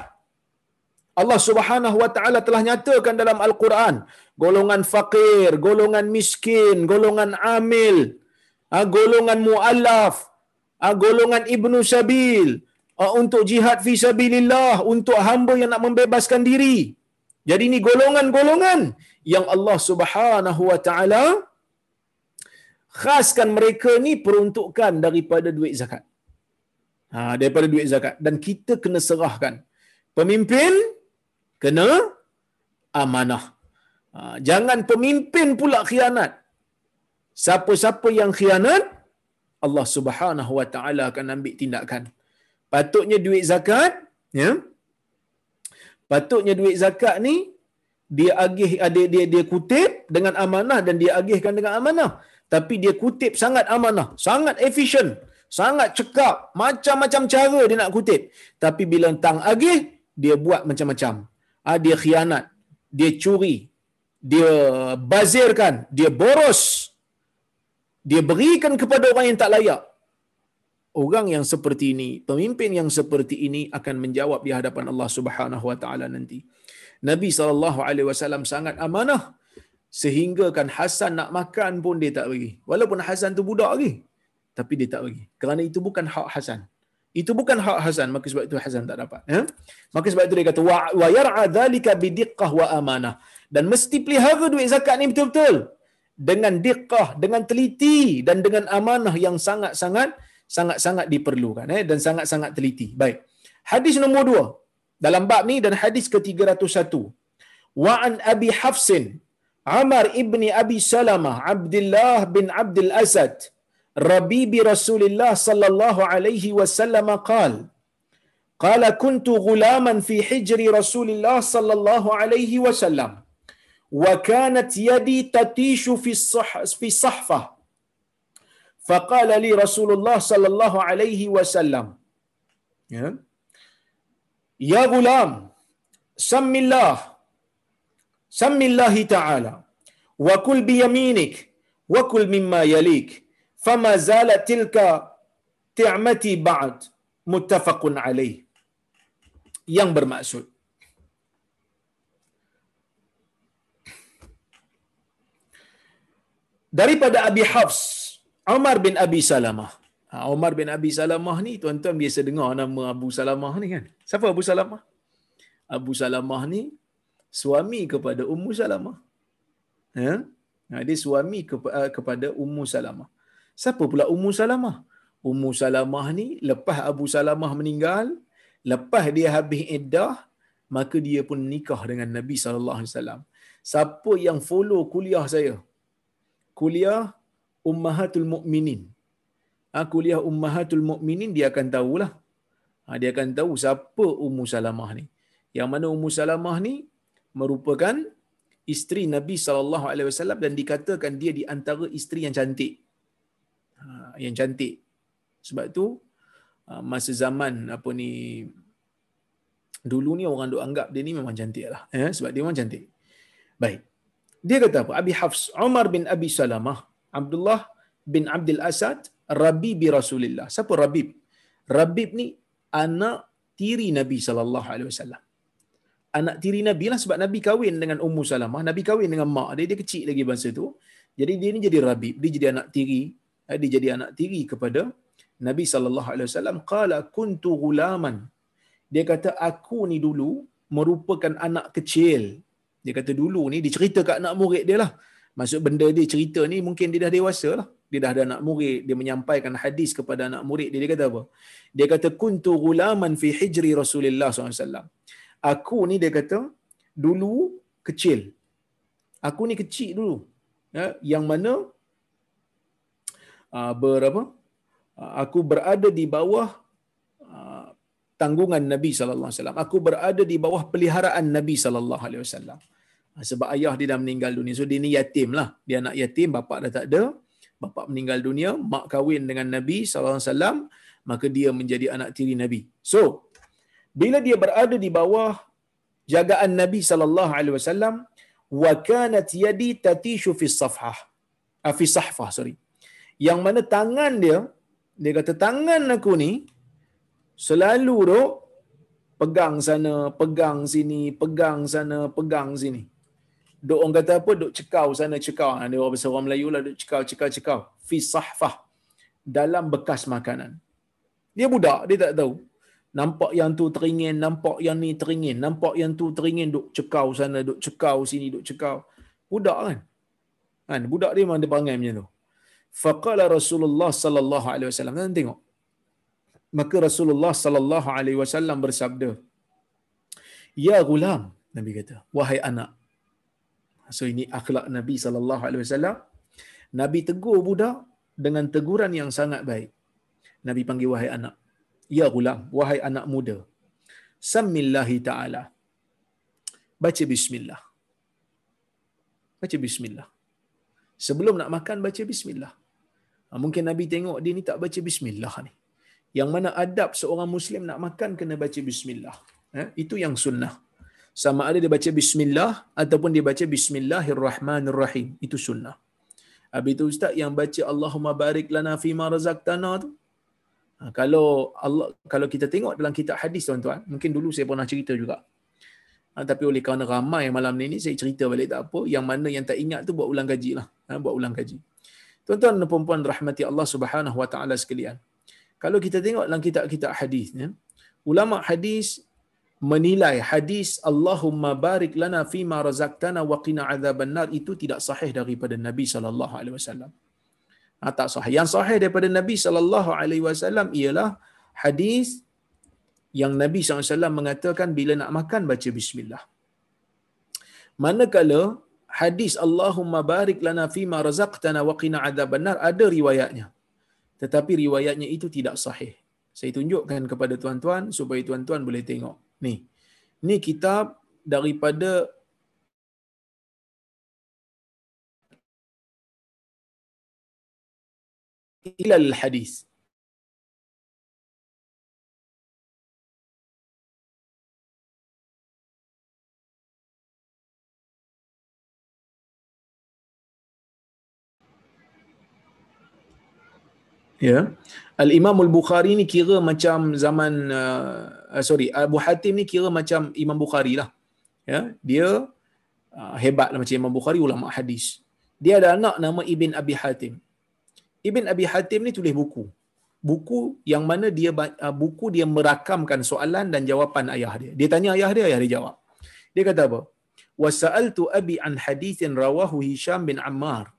Allah Subhanahu wa taala telah nyatakan dalam Al-Quran, golongan fakir, golongan miskin, golongan amil, ah, golongan muallaf, ah, golongan ibnu sabil, untuk jihad fi sabilillah, untuk hamba yang nak membebaskan diri. Jadi ini golongan-golongan yang Allah Subhanahu wa taala khaskan mereka ni peruntukan daripada duit zakat. Ha, daripada duit zakat dan kita kena serahkan. Pemimpin kena amanah. Ha, jangan pemimpin pula khianat. Siapa-siapa yang khianat, Allah Subhanahu Wa Taala akan ambil tindakan. Patutnya duit zakat, ya. Patutnya duit zakat ni dia agih ada dia dia kutip dengan amanah dan dia agihkan dengan amanah. Tapi dia kutip sangat amanah, sangat efisien, Sangat cekap, macam-macam cara dia nak kutip. Tapi bila tang agih, dia buat macam-macam. Ha, dia khianat, dia curi, dia bazirkan, dia boros. Dia berikan kepada orang yang tak layak. Orang yang seperti ini, pemimpin yang seperti ini akan menjawab di hadapan Allah Subhanahu Wa Taala nanti. Nabi SAW sangat amanah sehingga kan Hasan nak makan pun dia tak bagi. Walaupun Hasan tu budak lagi. Tapi dia tak bagi. Kerana itu bukan hak Hasan. Itu bukan hak Hasan, maka sebab itu Hasan tak dapat. Ya? Maka sebab itu dia kata, wa yar'a dhalika bidiqqah wa amanah. Dan mesti pelihara duit zakat ni betul-betul. Dengan diqqah, dengan teliti dan dengan amanah yang sangat-sangat sangat-sangat diperlukan eh? dan sangat-sangat teliti. Baik. Hadis nombor dua. Dalam bab ni dan hadis ke-301. Wa an Abi Hafsin Amar ibni Abi Salamah Abdullah bin Abdul Asad Rabibi Rasulullah sallallahu alaihi wasallam قال قال كنت غلاما في حجر رسول الله صلى الله عليه وسلم وكانت يدي تتيش في الصح في صحفة faqala li Rasulullah sallallahu alaihi wasallam. Ya. Ya gulam sammillah sammillah ta'ala wa kul bi yaminik wa kul mimma yalik fama zala tilka ti'mati ba'd muttafaqun alaih. Yang bermaksud. Daripada Abi Hafs Umar bin Abi Salamah. Ha, Umar bin Abi Salamah ni tuan-tuan biasa dengar nama Abu Salamah ni kan? Siapa Abu Salamah? Abu Salamah ni suami kepada Ummu Salamah. Ya? Ha? dia suami uh, kepada Ummu Salamah. Siapa pula Ummu Salamah? Ummu Salamah ni lepas Abu Salamah meninggal lepas dia habis iddah maka dia pun nikah dengan Nabi sallallahu alaihi wasallam. Siapa yang follow kuliah saya? Kuliah Ummahatul Mukminin. Ha, kuliah Ummahatul Mukminin dia akan tahulah. Ha, dia akan tahu siapa Ummu Salamah ni. Yang mana Ummu Salamah ni merupakan isteri Nabi sallallahu alaihi wasallam dan dikatakan dia di antara isteri yang cantik. Ha, yang cantik. Sebab tu ha, masa zaman apa ni dulu ni orang duk anggap dia ni memang cantik lah. Eh, sebab dia memang cantik. Baik. Dia kata apa? Abi Hafs Umar bin Abi Salamah Abdullah bin Abdul Asad Rabi Rasulillah. Siapa Rabib? Rabib ni anak tiri Nabi sallallahu alaihi wasallam. Anak tiri Nabi lah sebab Nabi kahwin dengan Ummu Salamah, Nabi kahwin dengan mak dia, dia kecil lagi masa tu. Jadi dia ni jadi Rabib, dia jadi anak tiri, eh, dia jadi anak tiri kepada Nabi sallallahu alaihi wasallam. Qala kuntu gulaman. Dia kata aku ni dulu merupakan anak kecil. Dia kata dulu ni dicerita kat anak murid dia lah. Maksud benda dia cerita ni mungkin dia dah dewasa lah. Dia dah ada anak murid. Dia menyampaikan hadis kepada anak murid dia. Dia kata apa? Dia kata, Kuntu gulaman fi hijri Rasulullah SAW. Aku ni dia kata, dulu kecil. Aku ni kecil dulu. Ya, yang mana uh, berapa? Uh, aku berada di bawah uh, tanggungan Nabi sallallahu alaihi wasallam. Aku berada di bawah peliharaan Nabi sallallahu alaihi wasallam. Ha, sebab ayah dia dah meninggal dunia. So dia ni yatim lah. Dia anak yatim, bapak dah tak ada. Bapak meninggal dunia, mak kahwin dengan Nabi SAW, maka dia menjadi anak tiri Nabi. So, bila dia berada di bawah jagaan Nabi SAW, wa kanat yadi tatishu fi safhah. Ah, fi sahfah, sorry. Yang mana tangan dia, dia kata tangan aku ni selalu duk pegang sana, pegang sini, pegang sana, pegang sini duk orang kata apa duk cekau sana cekau. Ada orang bahasa orang Melayu lah duk cekau cekau cekau. Fi sahfah. Dalam bekas makanan. Dia budak dia tak tahu. Nampak yang tu teringin nampak yang ni teringin. Nampak yang tu teringin duk cekau sana duk cekau sini duk cekau. Budak kan? Kan? Budak dia memang dia perangai macam tu. Faqala Rasulullah sallallahu alaihi wasallam. Kan tengok. Maka Rasulullah sallallahu alaihi wasallam bersabda ya gulam nabi kata wahai anak So ini akhlak Nabi sallallahu alaihi wasallam. Nabi tegur budak dengan teguran yang sangat baik. Nabi panggil wahai anak. Ya gulam, wahai anak muda. Samillahi ta'ala. Baca bismillah. Baca bismillah. Sebelum nak makan baca bismillah. Ha, mungkin Nabi tengok dia ni tak baca bismillah ni. Yang mana adab seorang Muslim nak makan kena baca bismillah. Ha, itu yang sunnah. Sama ada dia baca bismillah ataupun dia baca bismillahirrahmanirrahim. Itu sunnah. Habis itu Ustaz yang baca Allahumma barik lana fima razaqtana tu. Ha, kalau Allah kalau kita tengok dalam kitab hadis tuan-tuan, mungkin dulu saya pernah cerita juga. Ha, tapi oleh kerana ramai malam ni, ni saya cerita balik tak apa. Yang mana yang tak ingat tu buat ulang kaji lah. Ha, buat ulang kaji. Tuan-tuan dan puan rahmati Allah Subhanahu wa taala sekalian. Kalau kita tengok dalam kitab-kitab hadis ya, ulama hadis menilai hadis Allahumma barik lana fima razaqtana wa qina adzabannar itu tidak sahih daripada Nabi sallallahu alaihi wasallam. Ha, tak sahih. Yang sahih daripada Nabi sallallahu alaihi wasallam ialah hadis yang Nabi SAW mengatakan bila nak makan baca bismillah. Manakala hadis Allahumma barik lana fima razaqtana wa qina adzabannar ada riwayatnya. Tetapi riwayatnya itu tidak sahih. Saya tunjukkan kepada tuan-tuan supaya tuan-tuan boleh tengok. Ni. Ni kitab daripada ilal hadis. Ya. Al Imam Al Bukhari ni kira macam zaman uh, sorry Abu Hatim ni kira macam Imam Bukhari lah. Ya, dia uh, hebat lah macam Imam Bukhari ulama hadis. Dia ada anak nama Ibn Abi Hatim. Ibn Abi Hatim ni tulis buku. Buku yang mana dia uh, buku dia merakamkan soalan dan jawapan ayah dia. Dia tanya ayah dia, ayah dia jawab. Dia kata apa? Wasa'altu abi an hadithin rawahu Hisham bin Ammar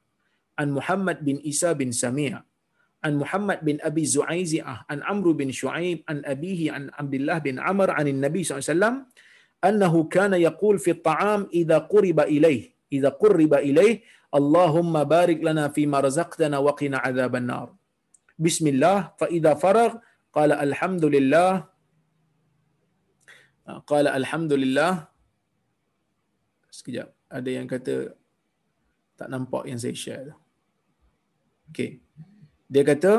an Muhammad bin Isa bin Sami' an Muhammad bin Abi Zu'aizi'ah an Amr bin Shu'aib an abihi an Abdullah bin Amr an Nabi SAW annahu kana yaqul fi at-ta'am idza quriba ilayh idza qurriba ilayh Allahumma barik lana fi ma razaqtana wa qina adzaban nar Bismillah fa idza faragh qala alhamdulillah qala alhamdulillah sekejap. Ada yang kata tak nampak yang saya share tu okey dia kata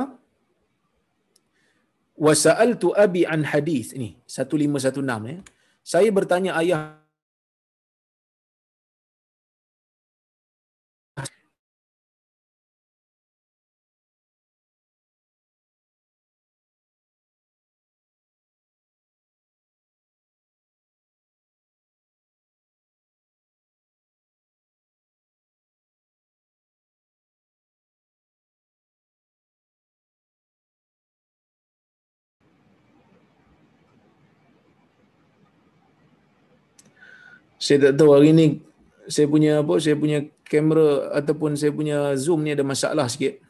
wasa'altu abi an hadis ini 1516 ya. Saya bertanya ayah saya tak tahu hari ni saya punya apa saya punya kamera ataupun saya punya zoom ni ada masalah sikit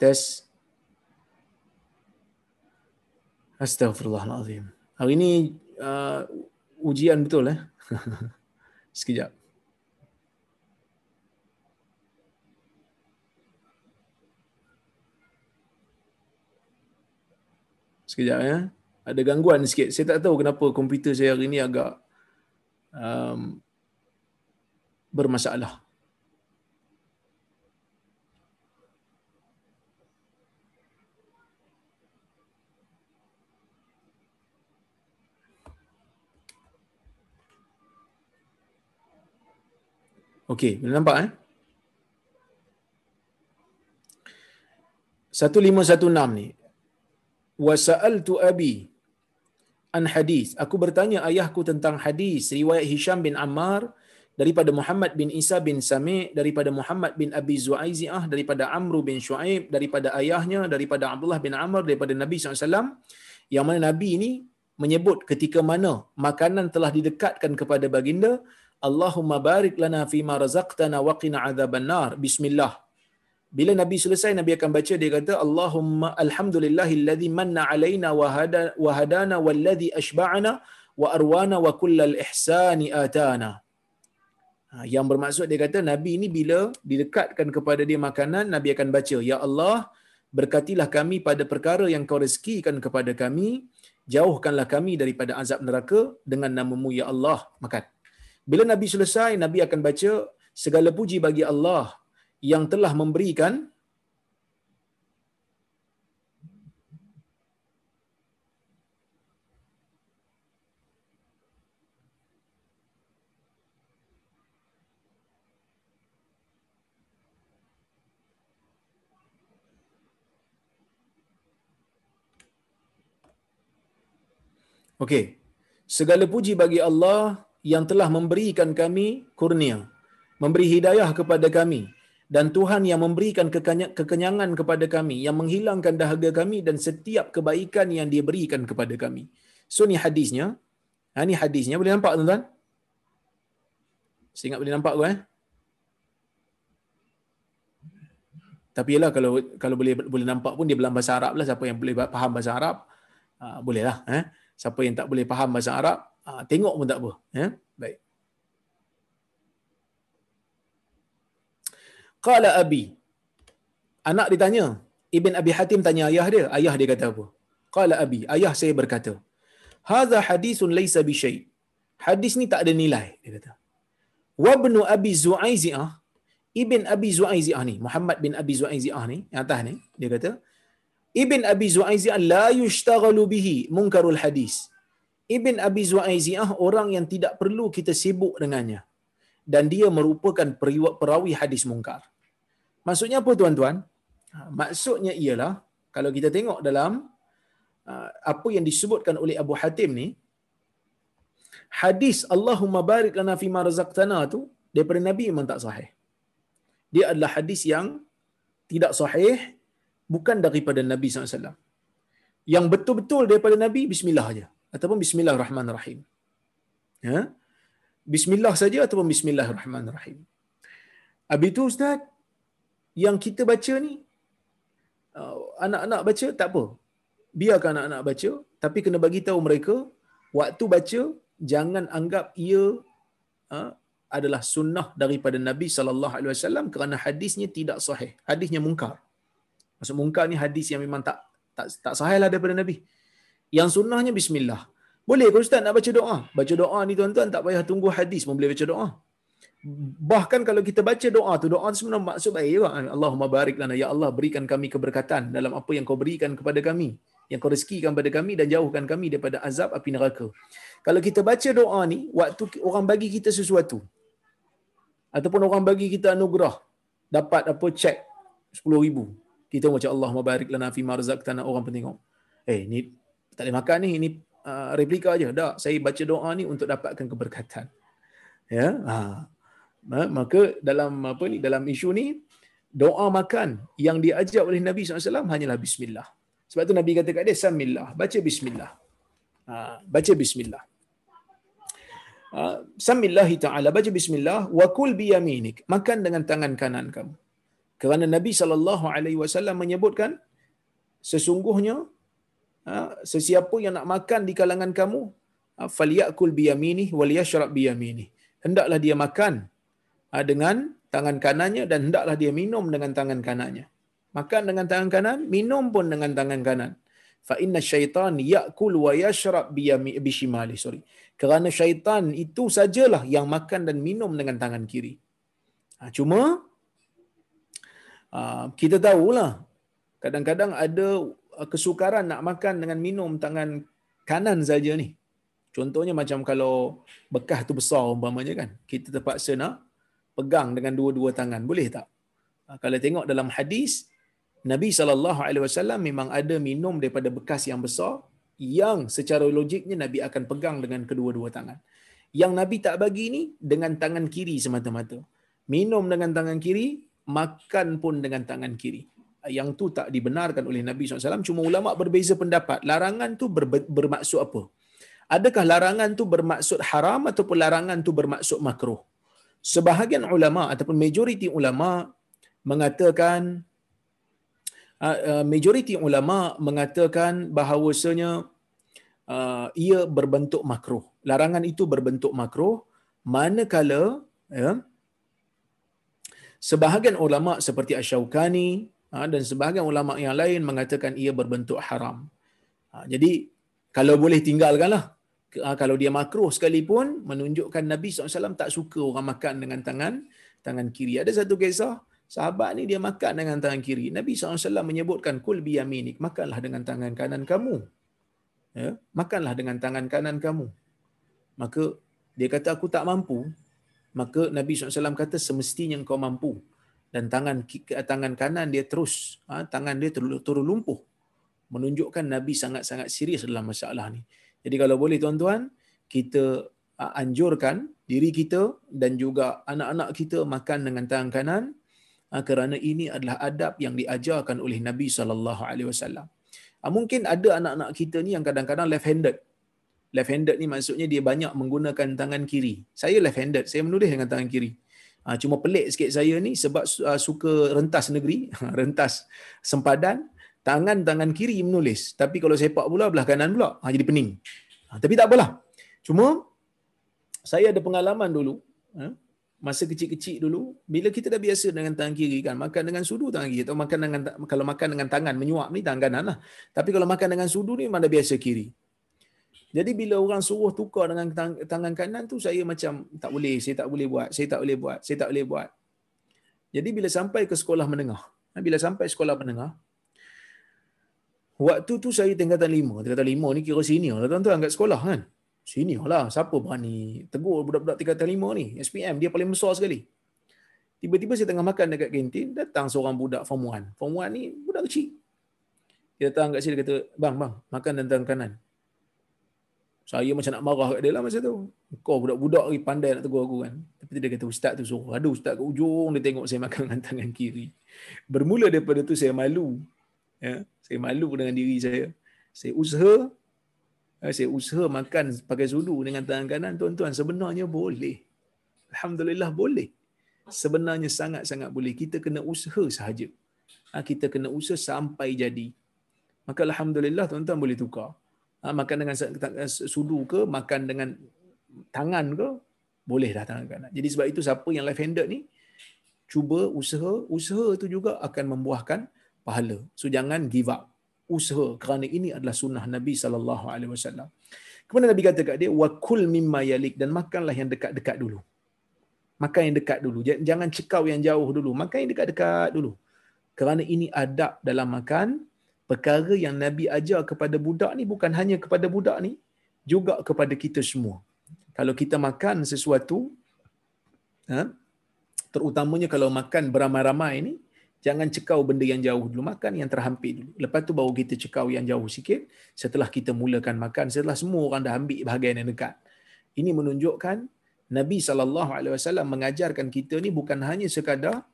test Astaghfirullahalazim. Hari ni uh, ujian betul eh. (laughs) Sekejap. Sekejap ya. Ada gangguan sikit. Saya tak tahu kenapa komputer saya hari ini agak um, bermasalah. Okey, boleh nampak eh? 1516 ni wasa'altu abi an hadis. Aku bertanya ayahku tentang hadis riwayat Hisham bin Ammar daripada Muhammad bin Isa bin Sami daripada Muhammad bin Abi Zuaiziah daripada Amr bin Shu'aib daripada ayahnya daripada Abdullah bin Amr daripada Nabi SAW yang mana Nabi ini menyebut ketika mana makanan telah didekatkan kepada baginda Allahumma barik lana fima razaqtana wa qina adzaban nar bismillah bila Nabi selesai Nabi akan baca dia kata Allahumma alhamdulillahilladzi manna alaina wa hada wa hadana walladzi ashba'ana wa arwana wa kullal ihsani atana. Ha, yang bermaksud dia kata Nabi ini bila didekatkan kepada dia makanan Nabi akan baca ya Allah berkatilah kami pada perkara yang kau rezekikan kepada kami jauhkanlah kami daripada azab neraka dengan namamu ya Allah makan. Bila Nabi selesai, Nabi akan baca segala puji bagi Allah yang telah memberikan Okey. Segala puji bagi Allah yang telah memberikan kami kurnia, memberi hidayah kepada kami dan Tuhan yang memberikan kekenyangan kepada kami, yang menghilangkan dahaga kami dan setiap kebaikan yang dia berikan kepada kami. So ni hadisnya. Ha, ni hadisnya boleh nampak tuan-tuan? Saya ingat boleh nampak kau eh? Tapi ialah kalau kalau boleh boleh nampak pun dia dalam bahasa Arab lah siapa yang boleh faham bahasa Arab uh, boleh lah eh siapa yang tak boleh faham bahasa Arab uh, tengok pun tak apa ya baik Qala abi anak ditanya Ibn Abi Hatim tanya ayah dia ayah dia kata apa Qala abi ayah saya berkata hadza hadisun laysa bi syai hadis ni tak ada nilai dia kata wabnu abi zuaiziah Ibn Abi Zu'aizi'ah ni, Muhammad bin Abi Zu'aizi'ah ni, yang atas ni, dia kata, Ibn Abi Zu'aizi'ah la yushtaghalu bihi munkarul hadis. Ibn Abi Zu'aizi'ah orang yang tidak perlu kita sibuk dengannya. Dan dia merupakan perawi hadis mungkar. Maksudnya apa tuan-tuan? Ha, maksudnya ialah, kalau kita tengok dalam ha, apa yang disebutkan oleh Abu Hatim ni, hadis Allahumma barik lana fima razaqtana tu, daripada Nabi memang tak sahih dia adalah hadis yang tidak sahih bukan daripada Nabi SAW. Yang betul-betul daripada Nabi, Bismillah saja. Ataupun Bismillahirrahmanirrahim. Ya? Bismillah saja ataupun Bismillahirrahmanirrahim. Habis itu Ustaz, yang kita baca ni, uh, anak-anak baca tak apa. Biarkan anak-anak baca, tapi kena bagi tahu mereka, waktu baca, jangan anggap ia uh, adalah sunnah daripada Nabi sallallahu alaihi wasallam kerana hadisnya tidak sahih. Hadisnya mungkar. Maksud mungkar ni hadis yang memang tak tak tak sahihlah daripada Nabi. Yang sunnahnya bismillah. Boleh ke ustaz nak baca doa? Baca doa ni tuan-tuan tak payah tunggu hadis pun boleh baca doa. Bahkan kalau kita baca doa tu, doa tu sebenarnya maksud baik juga. Allahumma barik lana. Ya Allah, berikan kami keberkatan dalam apa yang kau berikan kepada kami. Yang kau rezekikan kepada kami dan jauhkan kami daripada azab api neraka. Kalau kita baca doa ni, waktu orang bagi kita sesuatu, ataupun orang bagi kita anugerah dapat apa cek 10000 kita macam Allah mabarik lana fi marzaqtana orang pun tengok eh ni tak boleh makan ni ini uh, replika aja dak saya baca doa ni untuk dapatkan keberkatan ya ha. Maka dalam apa ni dalam isu ni doa makan yang diajar oleh Nabi SAW hanyalah bismillah sebab tu Nabi kata kat dia samillah baca bismillah ha. baca bismillah Ah, Samillahi ta'ala, baca bismillah, wa kul biyaminik, makan dengan tangan kanan kamu. Kerana Nabi SAW menyebutkan, sesungguhnya, ah, sesiapa yang nak makan di kalangan kamu, ah, faliyakul biyaminih, waliyashrab biyaminih. Hendaklah dia makan dengan tangan kanannya dan hendaklah dia minum dengan tangan kanannya. Makan dengan tangan kanan, minum pun dengan tangan kanan. Fa inna syaitan yakul wa yashrab bi bishimali sorry. Kerana syaitan itu sajalah yang makan dan minum dengan tangan kiri. Ha, cuma uh, kita tahulah kadang-kadang ada kesukaran nak makan dengan minum tangan kanan saja ni. Contohnya macam kalau bekas tu besar umpamanya kan kita terpaksa nak pegang dengan dua-dua tangan boleh tak ha, kalau tengok dalam hadis Nabi saw memang ada minum daripada bekas yang besar yang secara logiknya Nabi akan pegang dengan kedua-dua tangan. Yang Nabi tak bagi ni dengan tangan kiri semata-mata. Minum dengan tangan kiri, makan pun dengan tangan kiri. Yang tu tak dibenarkan oleh Nabi SAW. Cuma ulama berbeza pendapat. Larangan tu ber- bermaksud apa? Adakah larangan tu bermaksud haram ataupun larangan tu bermaksud makruh? Sebahagian ulama ataupun majoriti ulama mengatakan Ah, ah, majoriti ulama mengatakan bahawasanya uh, ia berbentuk makruh. Larangan itu berbentuk makruh manakala ya, sebahagian ulama seperti Asy-Syaukani dan sebahagian ulama yang lain mengatakan ia berbentuk haram. Jadi kalau boleh tinggalkanlah. Ah, kalau dia makruh sekalipun menunjukkan Nabi SAW tak suka orang makan dengan tangan tangan kiri. Ada satu kisah sahabat ni dia makan dengan tangan kiri. Nabi SAW menyebutkan kul biyaminik, makanlah dengan tangan kanan kamu. Ya, makanlah dengan tangan kanan kamu. Maka dia kata aku tak mampu. Maka Nabi SAW kata semestinya kau mampu. Dan tangan tangan kanan dia terus, ha, tangan dia turun lumpuh. Menunjukkan Nabi sangat-sangat serius dalam masalah ni. Jadi kalau boleh tuan-tuan, kita uh, anjurkan diri kita dan juga anak-anak kita makan dengan tangan kanan uh, kerana ini adalah adab yang diajarkan oleh Nabi sallallahu alaihi wasallam. Uh, mungkin ada anak-anak kita ni yang kadang-kadang left handed. Left handed ni maksudnya dia banyak menggunakan tangan kiri. Saya left handed, saya menulis dengan tangan kiri. cuma pelik sikit saya ni sebab suka rentas negeri, (laughs) rentas sempadan, tangan-tangan kiri menulis. Tapi kalau sepak pula belah kanan pula, ha, jadi pening. Ha, tapi tak apalah. Cuma saya ada pengalaman dulu. Ha, masa kecil-kecil dulu, bila kita dah biasa dengan tangan kiri kan, makan dengan sudu tangan kiri. Atau makan dengan, kalau makan dengan tangan menyuap ni tangan kanan lah. Tapi kalau makan dengan sudu ni mana biasa kiri. Jadi bila orang suruh tukar dengan tangan kanan tu, saya macam tak boleh, saya tak boleh buat, saya tak boleh buat, saya tak boleh buat. Jadi bila sampai ke sekolah menengah, ha, bila sampai sekolah menengah, Waktu tu saya tingkatan lima. Tingkatan lima ni kira senior lah tuan-tuan kat sekolah kan. Senior lah. Siapa berani tegur budak-budak tingkatan lima ni? SPM dia paling besar sekali. Tiba-tiba saya tengah makan dekat kantin, datang seorang budak form 1. Form 1 ni budak kecil. Dia datang kat sini, dia kata, bang, bang, makan dan tangan kanan. Saya macam nak marah kat dia lah masa tu. Kau budak-budak lagi pandai nak tegur aku kan. Tapi dia kata, ustaz tu suruh. Ada ustaz kat ujung, dia tengok saya makan dengan tangan kiri. Bermula daripada tu saya malu. Ya, saya malu dengan diri saya. Saya usaha ya, saya usaha makan pakai sudu dengan tangan kanan tuan-tuan sebenarnya boleh. Alhamdulillah boleh. Sebenarnya sangat-sangat boleh. Kita kena usaha sahaja. Ha, kita kena usaha sampai jadi. Maka alhamdulillah tuan-tuan boleh tukar. Ha, makan dengan sudu ke, makan dengan tangan ke, boleh dah tangan kanan. Jadi sebab itu siapa yang left handed ni cuba usaha, usaha itu juga akan membuahkan pahala. So jangan give up usaha kerana ini adalah sunnah Nabi sallallahu alaihi wasallam. Kemudian Nabi kata kat dia wa kul mimma yalik dan makanlah yang dekat-dekat dulu. Makan yang dekat dulu. Jangan cekau yang jauh dulu. Makan yang dekat-dekat dulu. Kerana ini adab dalam makan perkara yang Nabi ajar kepada budak ni bukan hanya kepada budak ni juga kepada kita semua. Kalau kita makan sesuatu ha, terutamanya kalau makan beramai-ramai ni Jangan cekau benda yang jauh dulu. Makan yang terhampir dulu. Lepas tu baru kita cekau yang jauh sikit. Setelah kita mulakan makan. Setelah semua orang dah ambil bahagian yang dekat. Ini menunjukkan Nabi SAW mengajarkan kita ni bukan hanya sekadar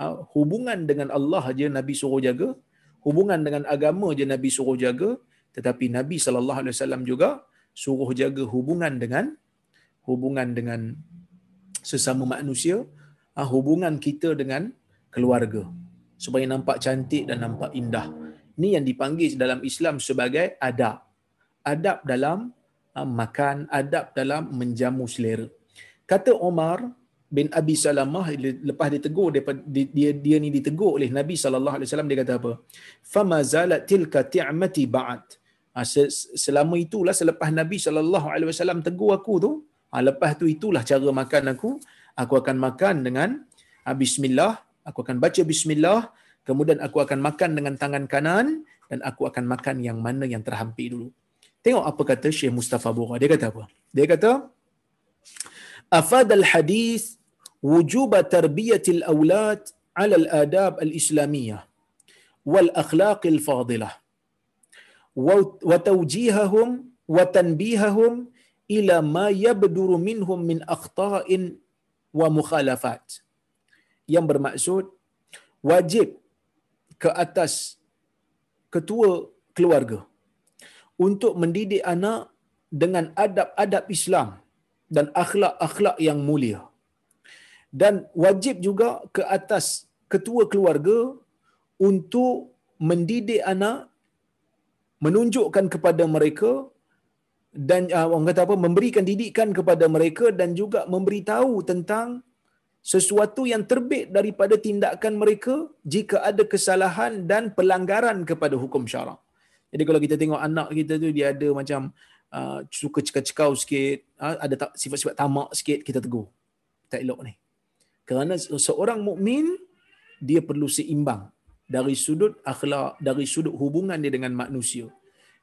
uh, hubungan dengan Allah aja Nabi suruh jaga. Hubungan dengan agama aja Nabi suruh jaga. Tetapi Nabi SAW juga suruh jaga hubungan dengan hubungan dengan sesama manusia. Uh, hubungan kita dengan keluarga supaya nampak cantik dan nampak indah. Ini yang dipanggil dalam Islam sebagai adab. Adab dalam uh, makan, adab dalam menjamu selera. Kata Omar bin Abi Salamah lepas ditegur dia, dia dia ni ditegur oleh Nabi sallallahu alaihi wasallam dia kata apa? Fama zalat tilka ti'mati ba'd. Ha, selama itulah selepas Nabi sallallahu alaihi wasallam tegur aku tu, ha, lepas tu itulah cara makan aku, aku akan makan dengan ha, bismillah aku akan baca bismillah, kemudian aku akan makan dengan tangan kanan dan aku akan makan yang mana yang terhampir dulu. Tengok apa kata Syekh Mustafa Bura. Dia kata apa? Dia kata afad al-hadis wujub tarbiyatil awlad ala al-adab al-islamiyah wal akhlaq al-fadilah wa tawjihahum wa tanbihahum ila ma yabduru minhum min akhta'in wa mukhalafat yang bermaksud wajib ke atas ketua keluarga untuk mendidik anak dengan adab-adab Islam dan akhlak-akhlak yang mulia. Dan wajib juga ke atas ketua keluarga untuk mendidik anak menunjukkan kepada mereka dan uh, orang kata apa memberikan didikan kepada mereka dan juga memberitahu tentang sesuatu yang terbit daripada tindakan mereka jika ada kesalahan dan pelanggaran kepada hukum syarak. Jadi kalau kita tengok anak kita tu dia ada macam uh, suka cekau-cekau sikit, uh, ada tak, sifat-sifat tamak sikit, kita tegur. Tak elok ni. Kerana seorang mukmin dia perlu seimbang dari sudut akhlak, dari sudut hubungan dia dengan manusia.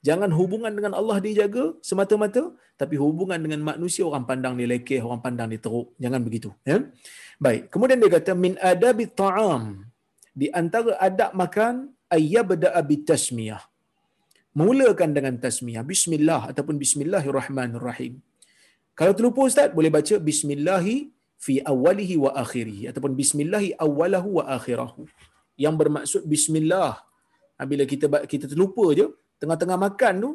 Jangan hubungan dengan Allah dijaga semata-mata, tapi hubungan dengan manusia orang pandang dia lekeh, orang pandang dia teruk. Jangan begitu. Ya? Baik. Kemudian dia kata, min adabi ta'am. Di antara adab makan, ayyabda'a bitasmiyah. Mulakan dengan tasmiyah. Bismillah ataupun Bismillahirrahmanirrahim. Kalau terlupa Ustaz, boleh baca Bismillahi fi awalihi wa akhirihi. Ataupun Bismillahi awalahu wa akhirahu. Yang bermaksud Bismillah. Bila kita kita terlupa je, tengah-tengah makan tu,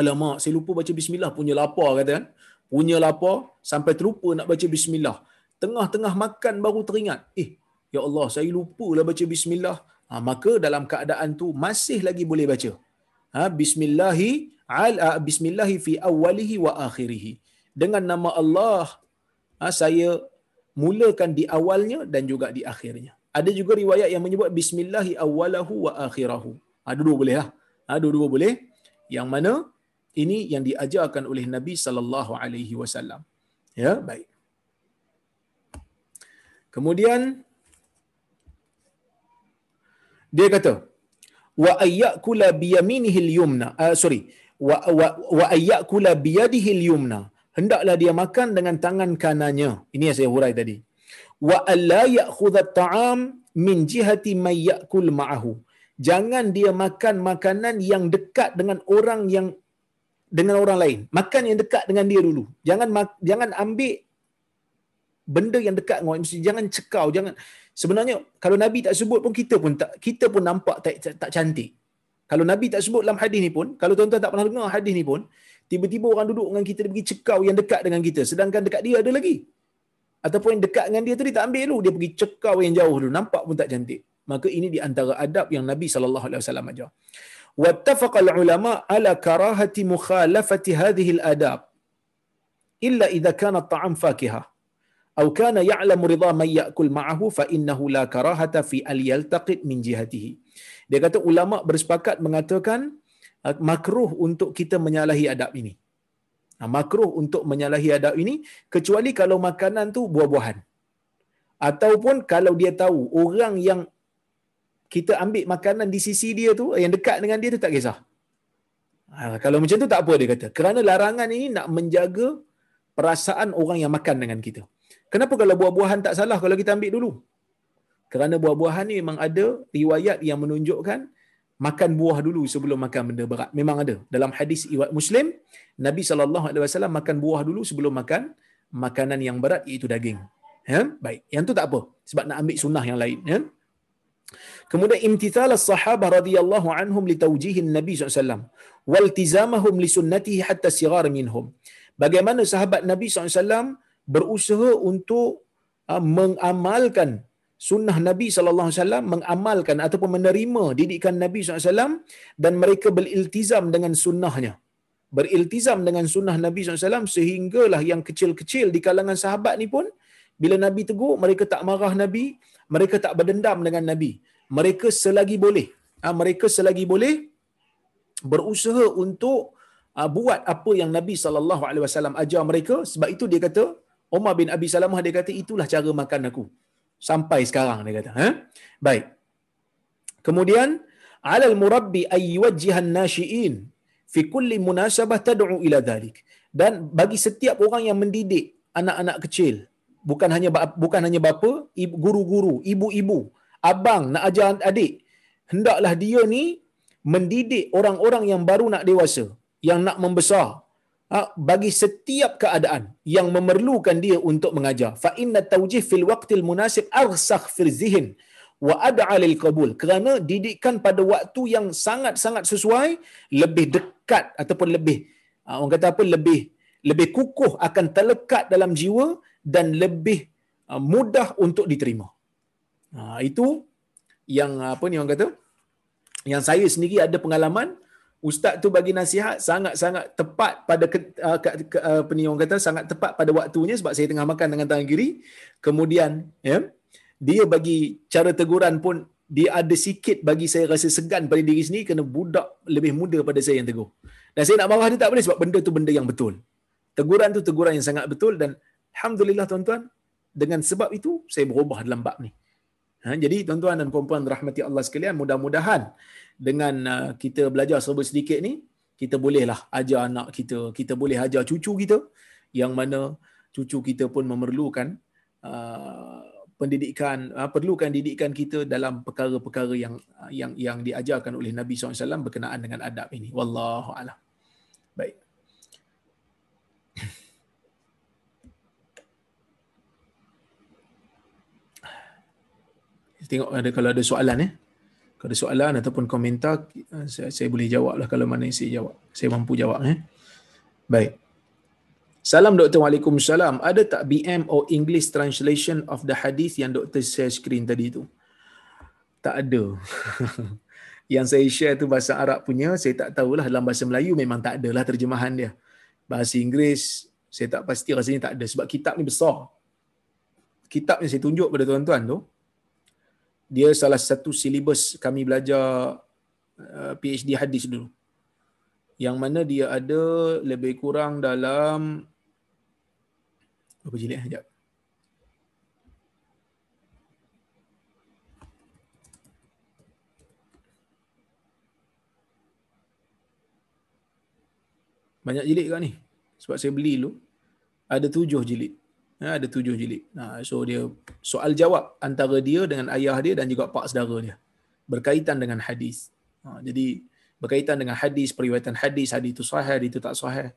alamak, saya lupa baca Bismillah, punya lapar kata kan. Punya lapar, sampai terlupa nak baca Bismillah. Tengah-tengah makan baru teringat, eh, Ya Allah, saya lupa lah baca Bismillah. Ha, maka dalam keadaan tu masih lagi boleh baca. Ha, Bismillahi al Bismillahi fi awalihi wa akhirihi. Dengan nama Allah, ha, saya mulakan di awalnya dan juga di akhirnya. Ada juga riwayat yang menyebut Bismillahi awalahu wa akhirahu. Ha, dua-dua boleh lah. Ha, dua-dua boleh. Yang mana ini yang diajarkan oleh Nabi sallallahu alaihi wasallam. Ya, baik. Kemudian dia kata wa ayyakula biyaminihi al-yumna uh, sorry wa wa, wa ayyakula biyadihi al-yumna hendaklah dia makan dengan tangan kanannya ini yang saya hurai tadi wa alla ya'khudha at-ta'am min jihati may ya'kul ma'ahu jangan dia makan makanan yang dekat dengan orang yang dengan orang lain. Makan yang dekat dengan dia dulu. Jangan jangan ambil benda yang dekat dengan mesti jangan cekau jangan. Sebenarnya kalau nabi tak sebut pun kita pun tak kita pun nampak tak tak, tak cantik. Kalau nabi tak sebut dalam hadis ni pun kalau tuan-tuan tak pernah dengar hadis ni pun tiba-tiba orang duduk dengan kita dia pergi cekau yang dekat dengan kita. Sedangkan dekat dia ada lagi. Ataupun yang dekat dengan dia tu dia tak ambil dulu. Dia pergi cekau yang jauh dulu. Nampak pun tak cantik maka ini di antara adab yang nabi sallallahu alaihi wasallam ajar wattafaqa ulama ala karahati mukhalafati hadhihi al-adab illa idza kana at-ta'am fakihah atau kana ya'lamu ridha man ya'kul ma'ahu fa innahu la karahata fi al yaltaqit min jihatihi. Dia kata ulama bersepakat mengatakan uh, makruh untuk kita menyalahi adab ini. Nah, makruh untuk menyalahi adab ini kecuali kalau makanan tu buah-buahan. Ataupun kalau dia tahu orang yang kita ambil makanan di sisi dia tu yang dekat dengan dia tu tak kisah. Ha, kalau macam tu tak apa dia kata. Kerana larangan ini nak menjaga perasaan orang yang makan dengan kita. Kenapa kalau buah-buahan tak salah kalau kita ambil dulu? Kerana buah-buahan ni memang ada riwayat yang menunjukkan makan buah dulu sebelum makan benda berat. Memang ada. Dalam hadis riwayat Muslim, Nabi SAW makan buah dulu sebelum makan makanan yang berat iaitu daging. Ya? Baik. Yang tu tak apa. Sebab nak ambil sunnah yang lain. Ya? Kemudian imtithal as-sahabah radhiyallahu anhum li tawjihin Nabi SAW waltizamahum li sunnatihi hatta sigar minhum. Bagaimana sahabat Nabi SAW berusaha untuk uh, mengamalkan sunnah Nabi wasallam mengamalkan ataupun menerima didikan Nabi wasallam dan mereka beriltizam dengan sunnahnya beriltizam dengan sunnah Nabi SAW sehinggalah yang kecil-kecil di kalangan sahabat ni pun bila Nabi tegur mereka tak marah Nabi mereka tak berdendam dengan Nabi. Mereka selagi boleh. Ha, mereka selagi boleh berusaha untuk uh, buat apa yang Nabi SAW ajar mereka. Sebab itu dia kata Umar bin Abi Salamah dia kata itulah cara makan aku. Sampai sekarang dia kata ha? Baik. Kemudian alal murabbi ay yuwajjihan nashiin fi kulli munasabah tad'u ila dhalik. Dan bagi setiap orang yang mendidik anak-anak kecil bukan hanya bukan hanya bapa guru-guru ibu-ibu. Abang nak ajar adik. Hendaklah dia ni mendidik orang-orang yang baru nak dewasa yang nak membesar. Ha, bagi setiap keadaan yang memerlukan dia untuk mengajar. Fa inna tawjih fil waqtil munasib arsakh fil zihn wa ad'a lil qabul. Kerana didikan pada waktu yang sangat-sangat sesuai lebih dekat ataupun lebih ha, orang kata apa? Lebih lebih kukuh akan terlekat dalam jiwa dan lebih ha, mudah untuk diterima. Ha, itu yang apa ni orang kata? Yang saya sendiri ada pengalaman ustaz tu bagi nasihat sangat-sangat tepat pada ke, uh, ke, ke, uh, apa ni orang kata? Sangat tepat pada waktunya sebab saya tengah makan dengan tangan kiri. Kemudian ya dia bagi cara teguran pun dia ada sikit bagi saya rasa segan pada diri sendiri kerana budak lebih muda pada saya yang tegur. Dan saya nak marah dia tak boleh sebab benda tu benda yang betul. Teguran tu teguran yang sangat betul dan alhamdulillah tuan-tuan dengan sebab itu saya berubah dalam bab ni. Ha, jadi tuan-tuan dan puan-puan rahmati Allah sekalian, mudah-mudahan dengan uh, kita belajar serba sedikit ni, kita bolehlah ajar anak kita, kita boleh ajar cucu kita yang mana cucu kita pun memerlukan uh, pendidikan uh, perlukan didikan kita dalam perkara-perkara yang yang yang diajarkan oleh Nabi SAW berkenaan dengan adab ini. Wallahu a'lam. Tengok ada kalau ada soalan ya. Eh? Kalau ada soalan ataupun komentar saya, saya boleh jawablah kalau mana yang saya jawab. Saya mampu jawab eh. Baik. Salam Doktor Waalaikumsalam. Ada tak BM or English translation of the hadith yang Doktor share screen tadi tu? Tak ada. (laughs) yang saya share tu bahasa Arab punya, saya tak tahulah dalam bahasa Melayu memang tak ada lah terjemahan dia. Bahasa Inggeris, saya tak pasti rasanya tak ada sebab kitab ni besar. Kitab yang saya tunjuk pada tuan-tuan tu, dia salah satu silibus kami belajar uh, PhD hadis dulu. Yang mana dia ada lebih kurang dalam berapa jilid? Sekejap. Banyak jilid ke ni? Sebab saya beli dulu. Ada tujuh jilid. Ya, ada tujuh jilid. Nah, so dia soal jawab antara dia dengan ayah dia dan juga pak saudara dia. Berkaitan dengan hadis. Ha, jadi berkaitan dengan hadis, periwayatan hadis, hadis itu sahih, hadis itu tak sahih.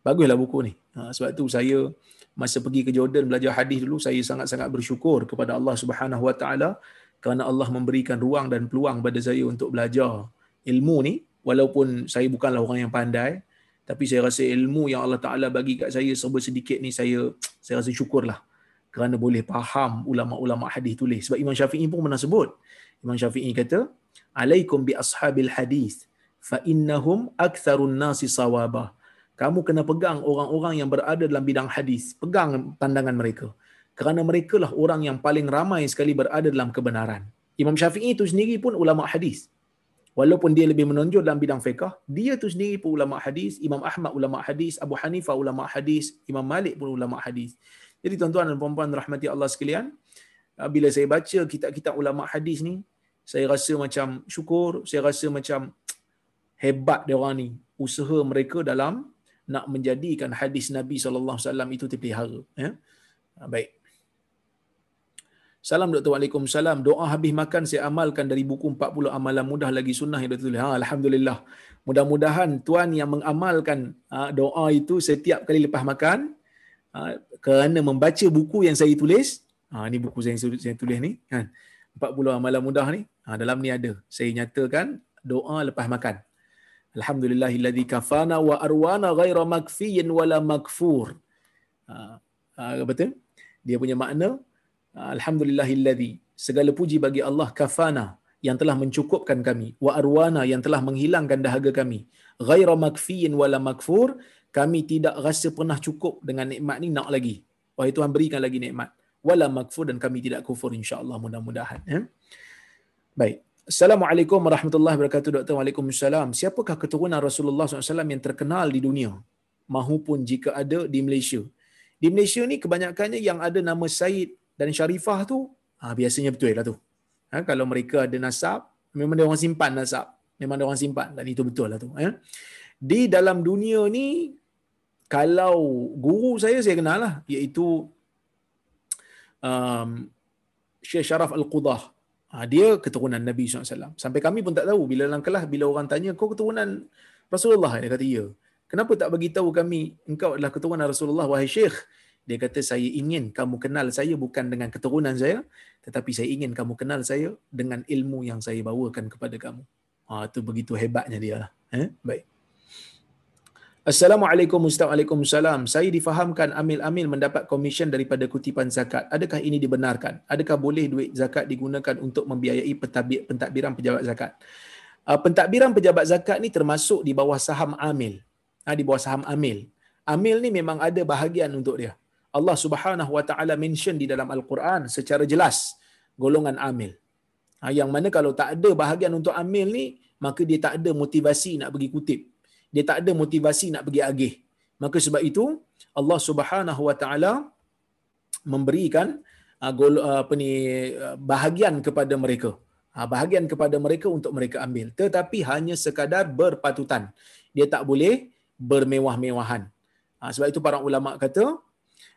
Baguslah buku ni. Ha, sebab tu saya masa pergi ke Jordan belajar hadis dulu, saya sangat-sangat bersyukur kepada Allah Subhanahu Wa Taala kerana Allah memberikan ruang dan peluang pada saya untuk belajar ilmu ni walaupun saya bukanlah orang yang pandai tapi saya rasa ilmu yang Allah Taala bagi kat saya serba sedikit ni saya (tsk) saya rasa syukurlah kerana boleh faham ulama-ulama hadis tulis. Sebab Imam Syafi'i pun pernah sebut. Imam Syafi'i kata alaikum bi ashabil hadis fa innahum aktsarun nasi sawaba. Kamu kena pegang orang-orang yang berada dalam bidang hadis. Pegang pandangan mereka. Kerana mereka lah orang yang paling ramai sekali berada dalam kebenaran. Imam Syafi'i itu sendiri pun ulama hadis walaupun dia lebih menonjol dalam bidang fiqh, dia tu sendiri pun ulama hadis, Imam Ahmad ulama hadis, Abu Hanifah ulama hadis, Imam Malik pun ulama hadis. Jadi tuan-tuan dan puan-puan rahmati Allah sekalian, ah, bila saya baca kitab-kitab ulama hadis ni, saya rasa macam syukur, saya rasa macam hebat dia orang ni, usaha mereka dalam nak menjadikan hadis Nabi sallallahu alaihi wasallam itu terpelihara, ya. Ah, baik. Salam Dr. Waalaikumsalam. Doa habis makan saya amalkan dari buku 40 amalan mudah lagi sunnah yang Dr. tulis. Ha, Alhamdulillah. Mudah-mudahan tuan yang mengamalkan ha, doa itu setiap kali lepas makan ha, kerana membaca buku yang saya tulis. Ha, ini buku saya, saya tulis ni. Kan? 40 amalan mudah ni. Ha, dalam ni ada. Saya nyatakan doa lepas makan. Alhamdulillahilladzi kafana wa arwana ghaira makfiyin wala makfur. Ha, ha, betul? Dia punya makna, Ah, alhamdulillahilladzi segala puji bagi Allah kafana yang telah mencukupkan kami wa arwana yang telah menghilangkan dahaga kami ghaira makfiyin wala makfur kami tidak rasa pernah cukup dengan nikmat ni nak lagi wahai Tuhan berikan lagi nikmat wala makfur dan kami tidak kufur insyaallah mudah-mudahan ya baik Assalamualaikum warahmatullahi wabarakatuh Dr. Waalaikumsalam. Siapakah keturunan Rasulullah SAW yang terkenal di dunia? Mahupun jika ada di Malaysia. Di Malaysia ni kebanyakannya yang ada nama Said dan syarifah tu ha, biasanya betul lah tu. Ha, kalau mereka ada nasab, memang dia orang simpan nasab. Memang dia orang simpan dan itu betul lah tu. Ya. Di dalam dunia ni, kalau guru saya, saya kenal lah, iaitu um, Syekh Syaraf Al-Qudah. Ha, dia keturunan Nabi SAW. Sampai kami pun tak tahu. Bila dalam kelas, bila orang tanya, kau keturunan Rasulullah? Dia kata, ya. Kenapa tak bagi tahu kami, engkau adalah keturunan Rasulullah, wahai Syekh? Dia kata saya ingin kamu kenal saya bukan dengan keturunan saya tetapi saya ingin kamu kenal saya dengan ilmu yang saya bawakan kepada kamu. Ha tu begitu hebatnya dia. Eh? Baik. Assalamualaikum Ustaz Waalaikumsalam. Saya difahamkan amil-amil mendapat komisen daripada kutipan zakat. Adakah ini dibenarkan? Adakah boleh duit zakat digunakan untuk membiayai pentadbiran pejabat zakat? Uh, pentadbiran pejabat zakat ni termasuk di bawah saham amil. Ha, di bawah saham amil. Amil ni memang ada bahagian untuk dia. Allah Subhanahu wa taala mention di dalam al-Quran secara jelas golongan amil. Ha, yang mana kalau tak ada bahagian untuk amil ni, maka dia tak ada motivasi nak pergi kutip. dia tak ada motivasi nak pergi agih. Maka sebab itu Allah Subhanahu Wa Taala memberikan uh, gol, uh, apa ni uh, bahagian kepada mereka. Uh, bahagian kepada mereka untuk mereka ambil. Tetapi hanya sekadar berpatutan. Dia tak boleh bermewah-mewahan. Uh, sebab itu para ulama kata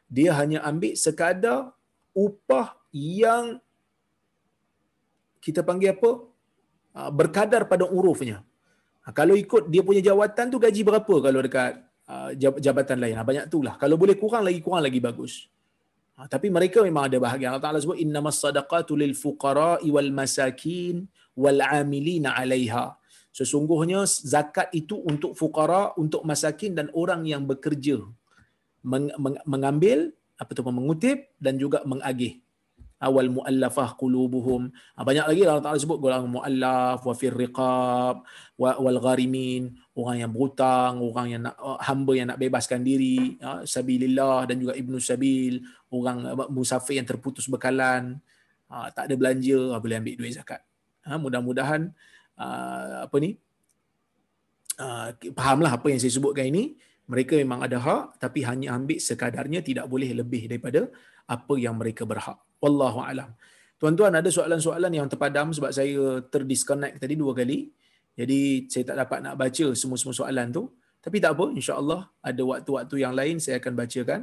dia hanya ambil sekadar upah yang kita panggil apa? Uh, berkadar pada urufnya. Uh, kalau ikut dia punya jawatan tu gaji berapa kalau dekat uh, jabatan lain? Banyak tu lah. Kalau boleh kurang lagi kurang lagi bagus. Tapi mereka memang ada bahagian. Allah Taala sebut innamas sadaqatu lil fuqara'i wal masakin wal 'amilina 'alaiha. Sesungguhnya zakat itu untuk fuqara, untuk masakin dan orang yang bekerja meng- meng- mengambil tu mengutip dan juga mengagih. Awal muallafah qulubuhum. Ha, banyak lagi Allah Taala sebut. Golongan muallaf wa fir riqab wa wal gharimin. Orang yang berhutang orang yang nak uh, hamba yang nak bebaskan diri ha, sabilillah dan juga ibnu sabil orang uh, musafir yang terputus bekalan. Ha, tak ada belanja boleh ambil duit zakat. Ha, mudah-mudahan apa ni fahamlah apa yang saya sebutkan ini mereka memang ada hak tapi hanya ambil sekadarnya tidak boleh lebih daripada apa yang mereka berhak. Wallahu alam. Tuan-tuan ada soalan-soalan yang terpadam sebab saya terdisconnect tadi dua kali. Jadi saya tak dapat nak baca semua-semua soalan tu. Tapi tak apa insya-Allah ada waktu-waktu yang lain saya akan bacakan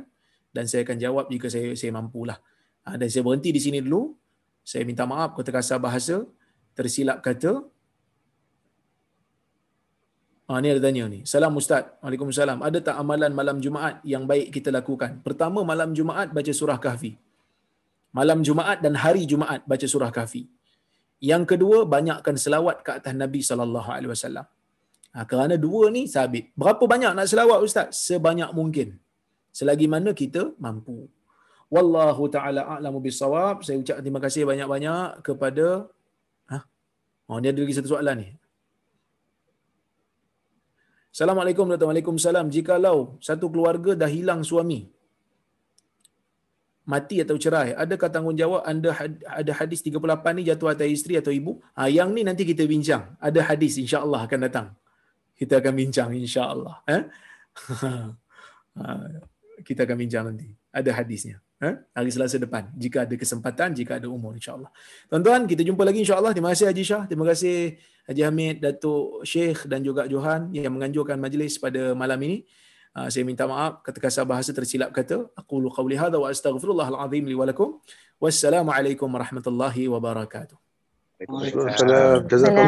dan saya akan jawab jika saya saya mampulah. Ha, dan saya berhenti di sini dulu. Saya minta maaf kata kasar bahasa. Tersilap kata Ha, ni ada tanya ni. Salam Ustaz. Waalaikumsalam. Ada tak amalan malam Jumaat yang baik kita lakukan? Pertama, malam Jumaat baca surah kahfi. Malam Jumaat dan hari Jumaat baca surah kahfi. Yang kedua, banyakkan selawat ke atas Nabi SAW. Ha, kerana dua ni sabit. Berapa banyak nak selawat Ustaz? Sebanyak mungkin. Selagi mana kita mampu. Wallahu ta'ala a'lamu bisawab. Saya ucap terima kasih banyak-banyak kepada... Ha? Oh, ni ada lagi satu soalan ni. Assalamualaikum warahmatullahi wabarakatuh. Jikalau satu keluarga dah hilang suami, mati atau cerai, adakah tanggungjawab anda ada hadis 38 ni jatuh atas isteri atau ibu? Ha, yang ni nanti kita bincang. Ada hadis insya-Allah akan datang. Kita akan bincang insya-Allah. Eh? (laughs) Ha, kita akan bincang nanti. Ada hadisnya. Eh? Hari Selasa depan. Jika ada kesempatan, jika ada umur insya-Allah. Tuan-tuan, kita jumpa lagi insya-Allah. Terima kasih Haji Shah. Terima kasih Haji Hamid, Datuk Sheikh dan juga Johan yang menganjurkan majlis pada malam ini. Uh, saya minta maaf kata kasar bahasa tersilap kata. Aku lu qawli hadha wa astaghfirullahal azim li wa lakum. Wassalamualaikum warahmatullahi wabarakatuh. Waalaikumsalam.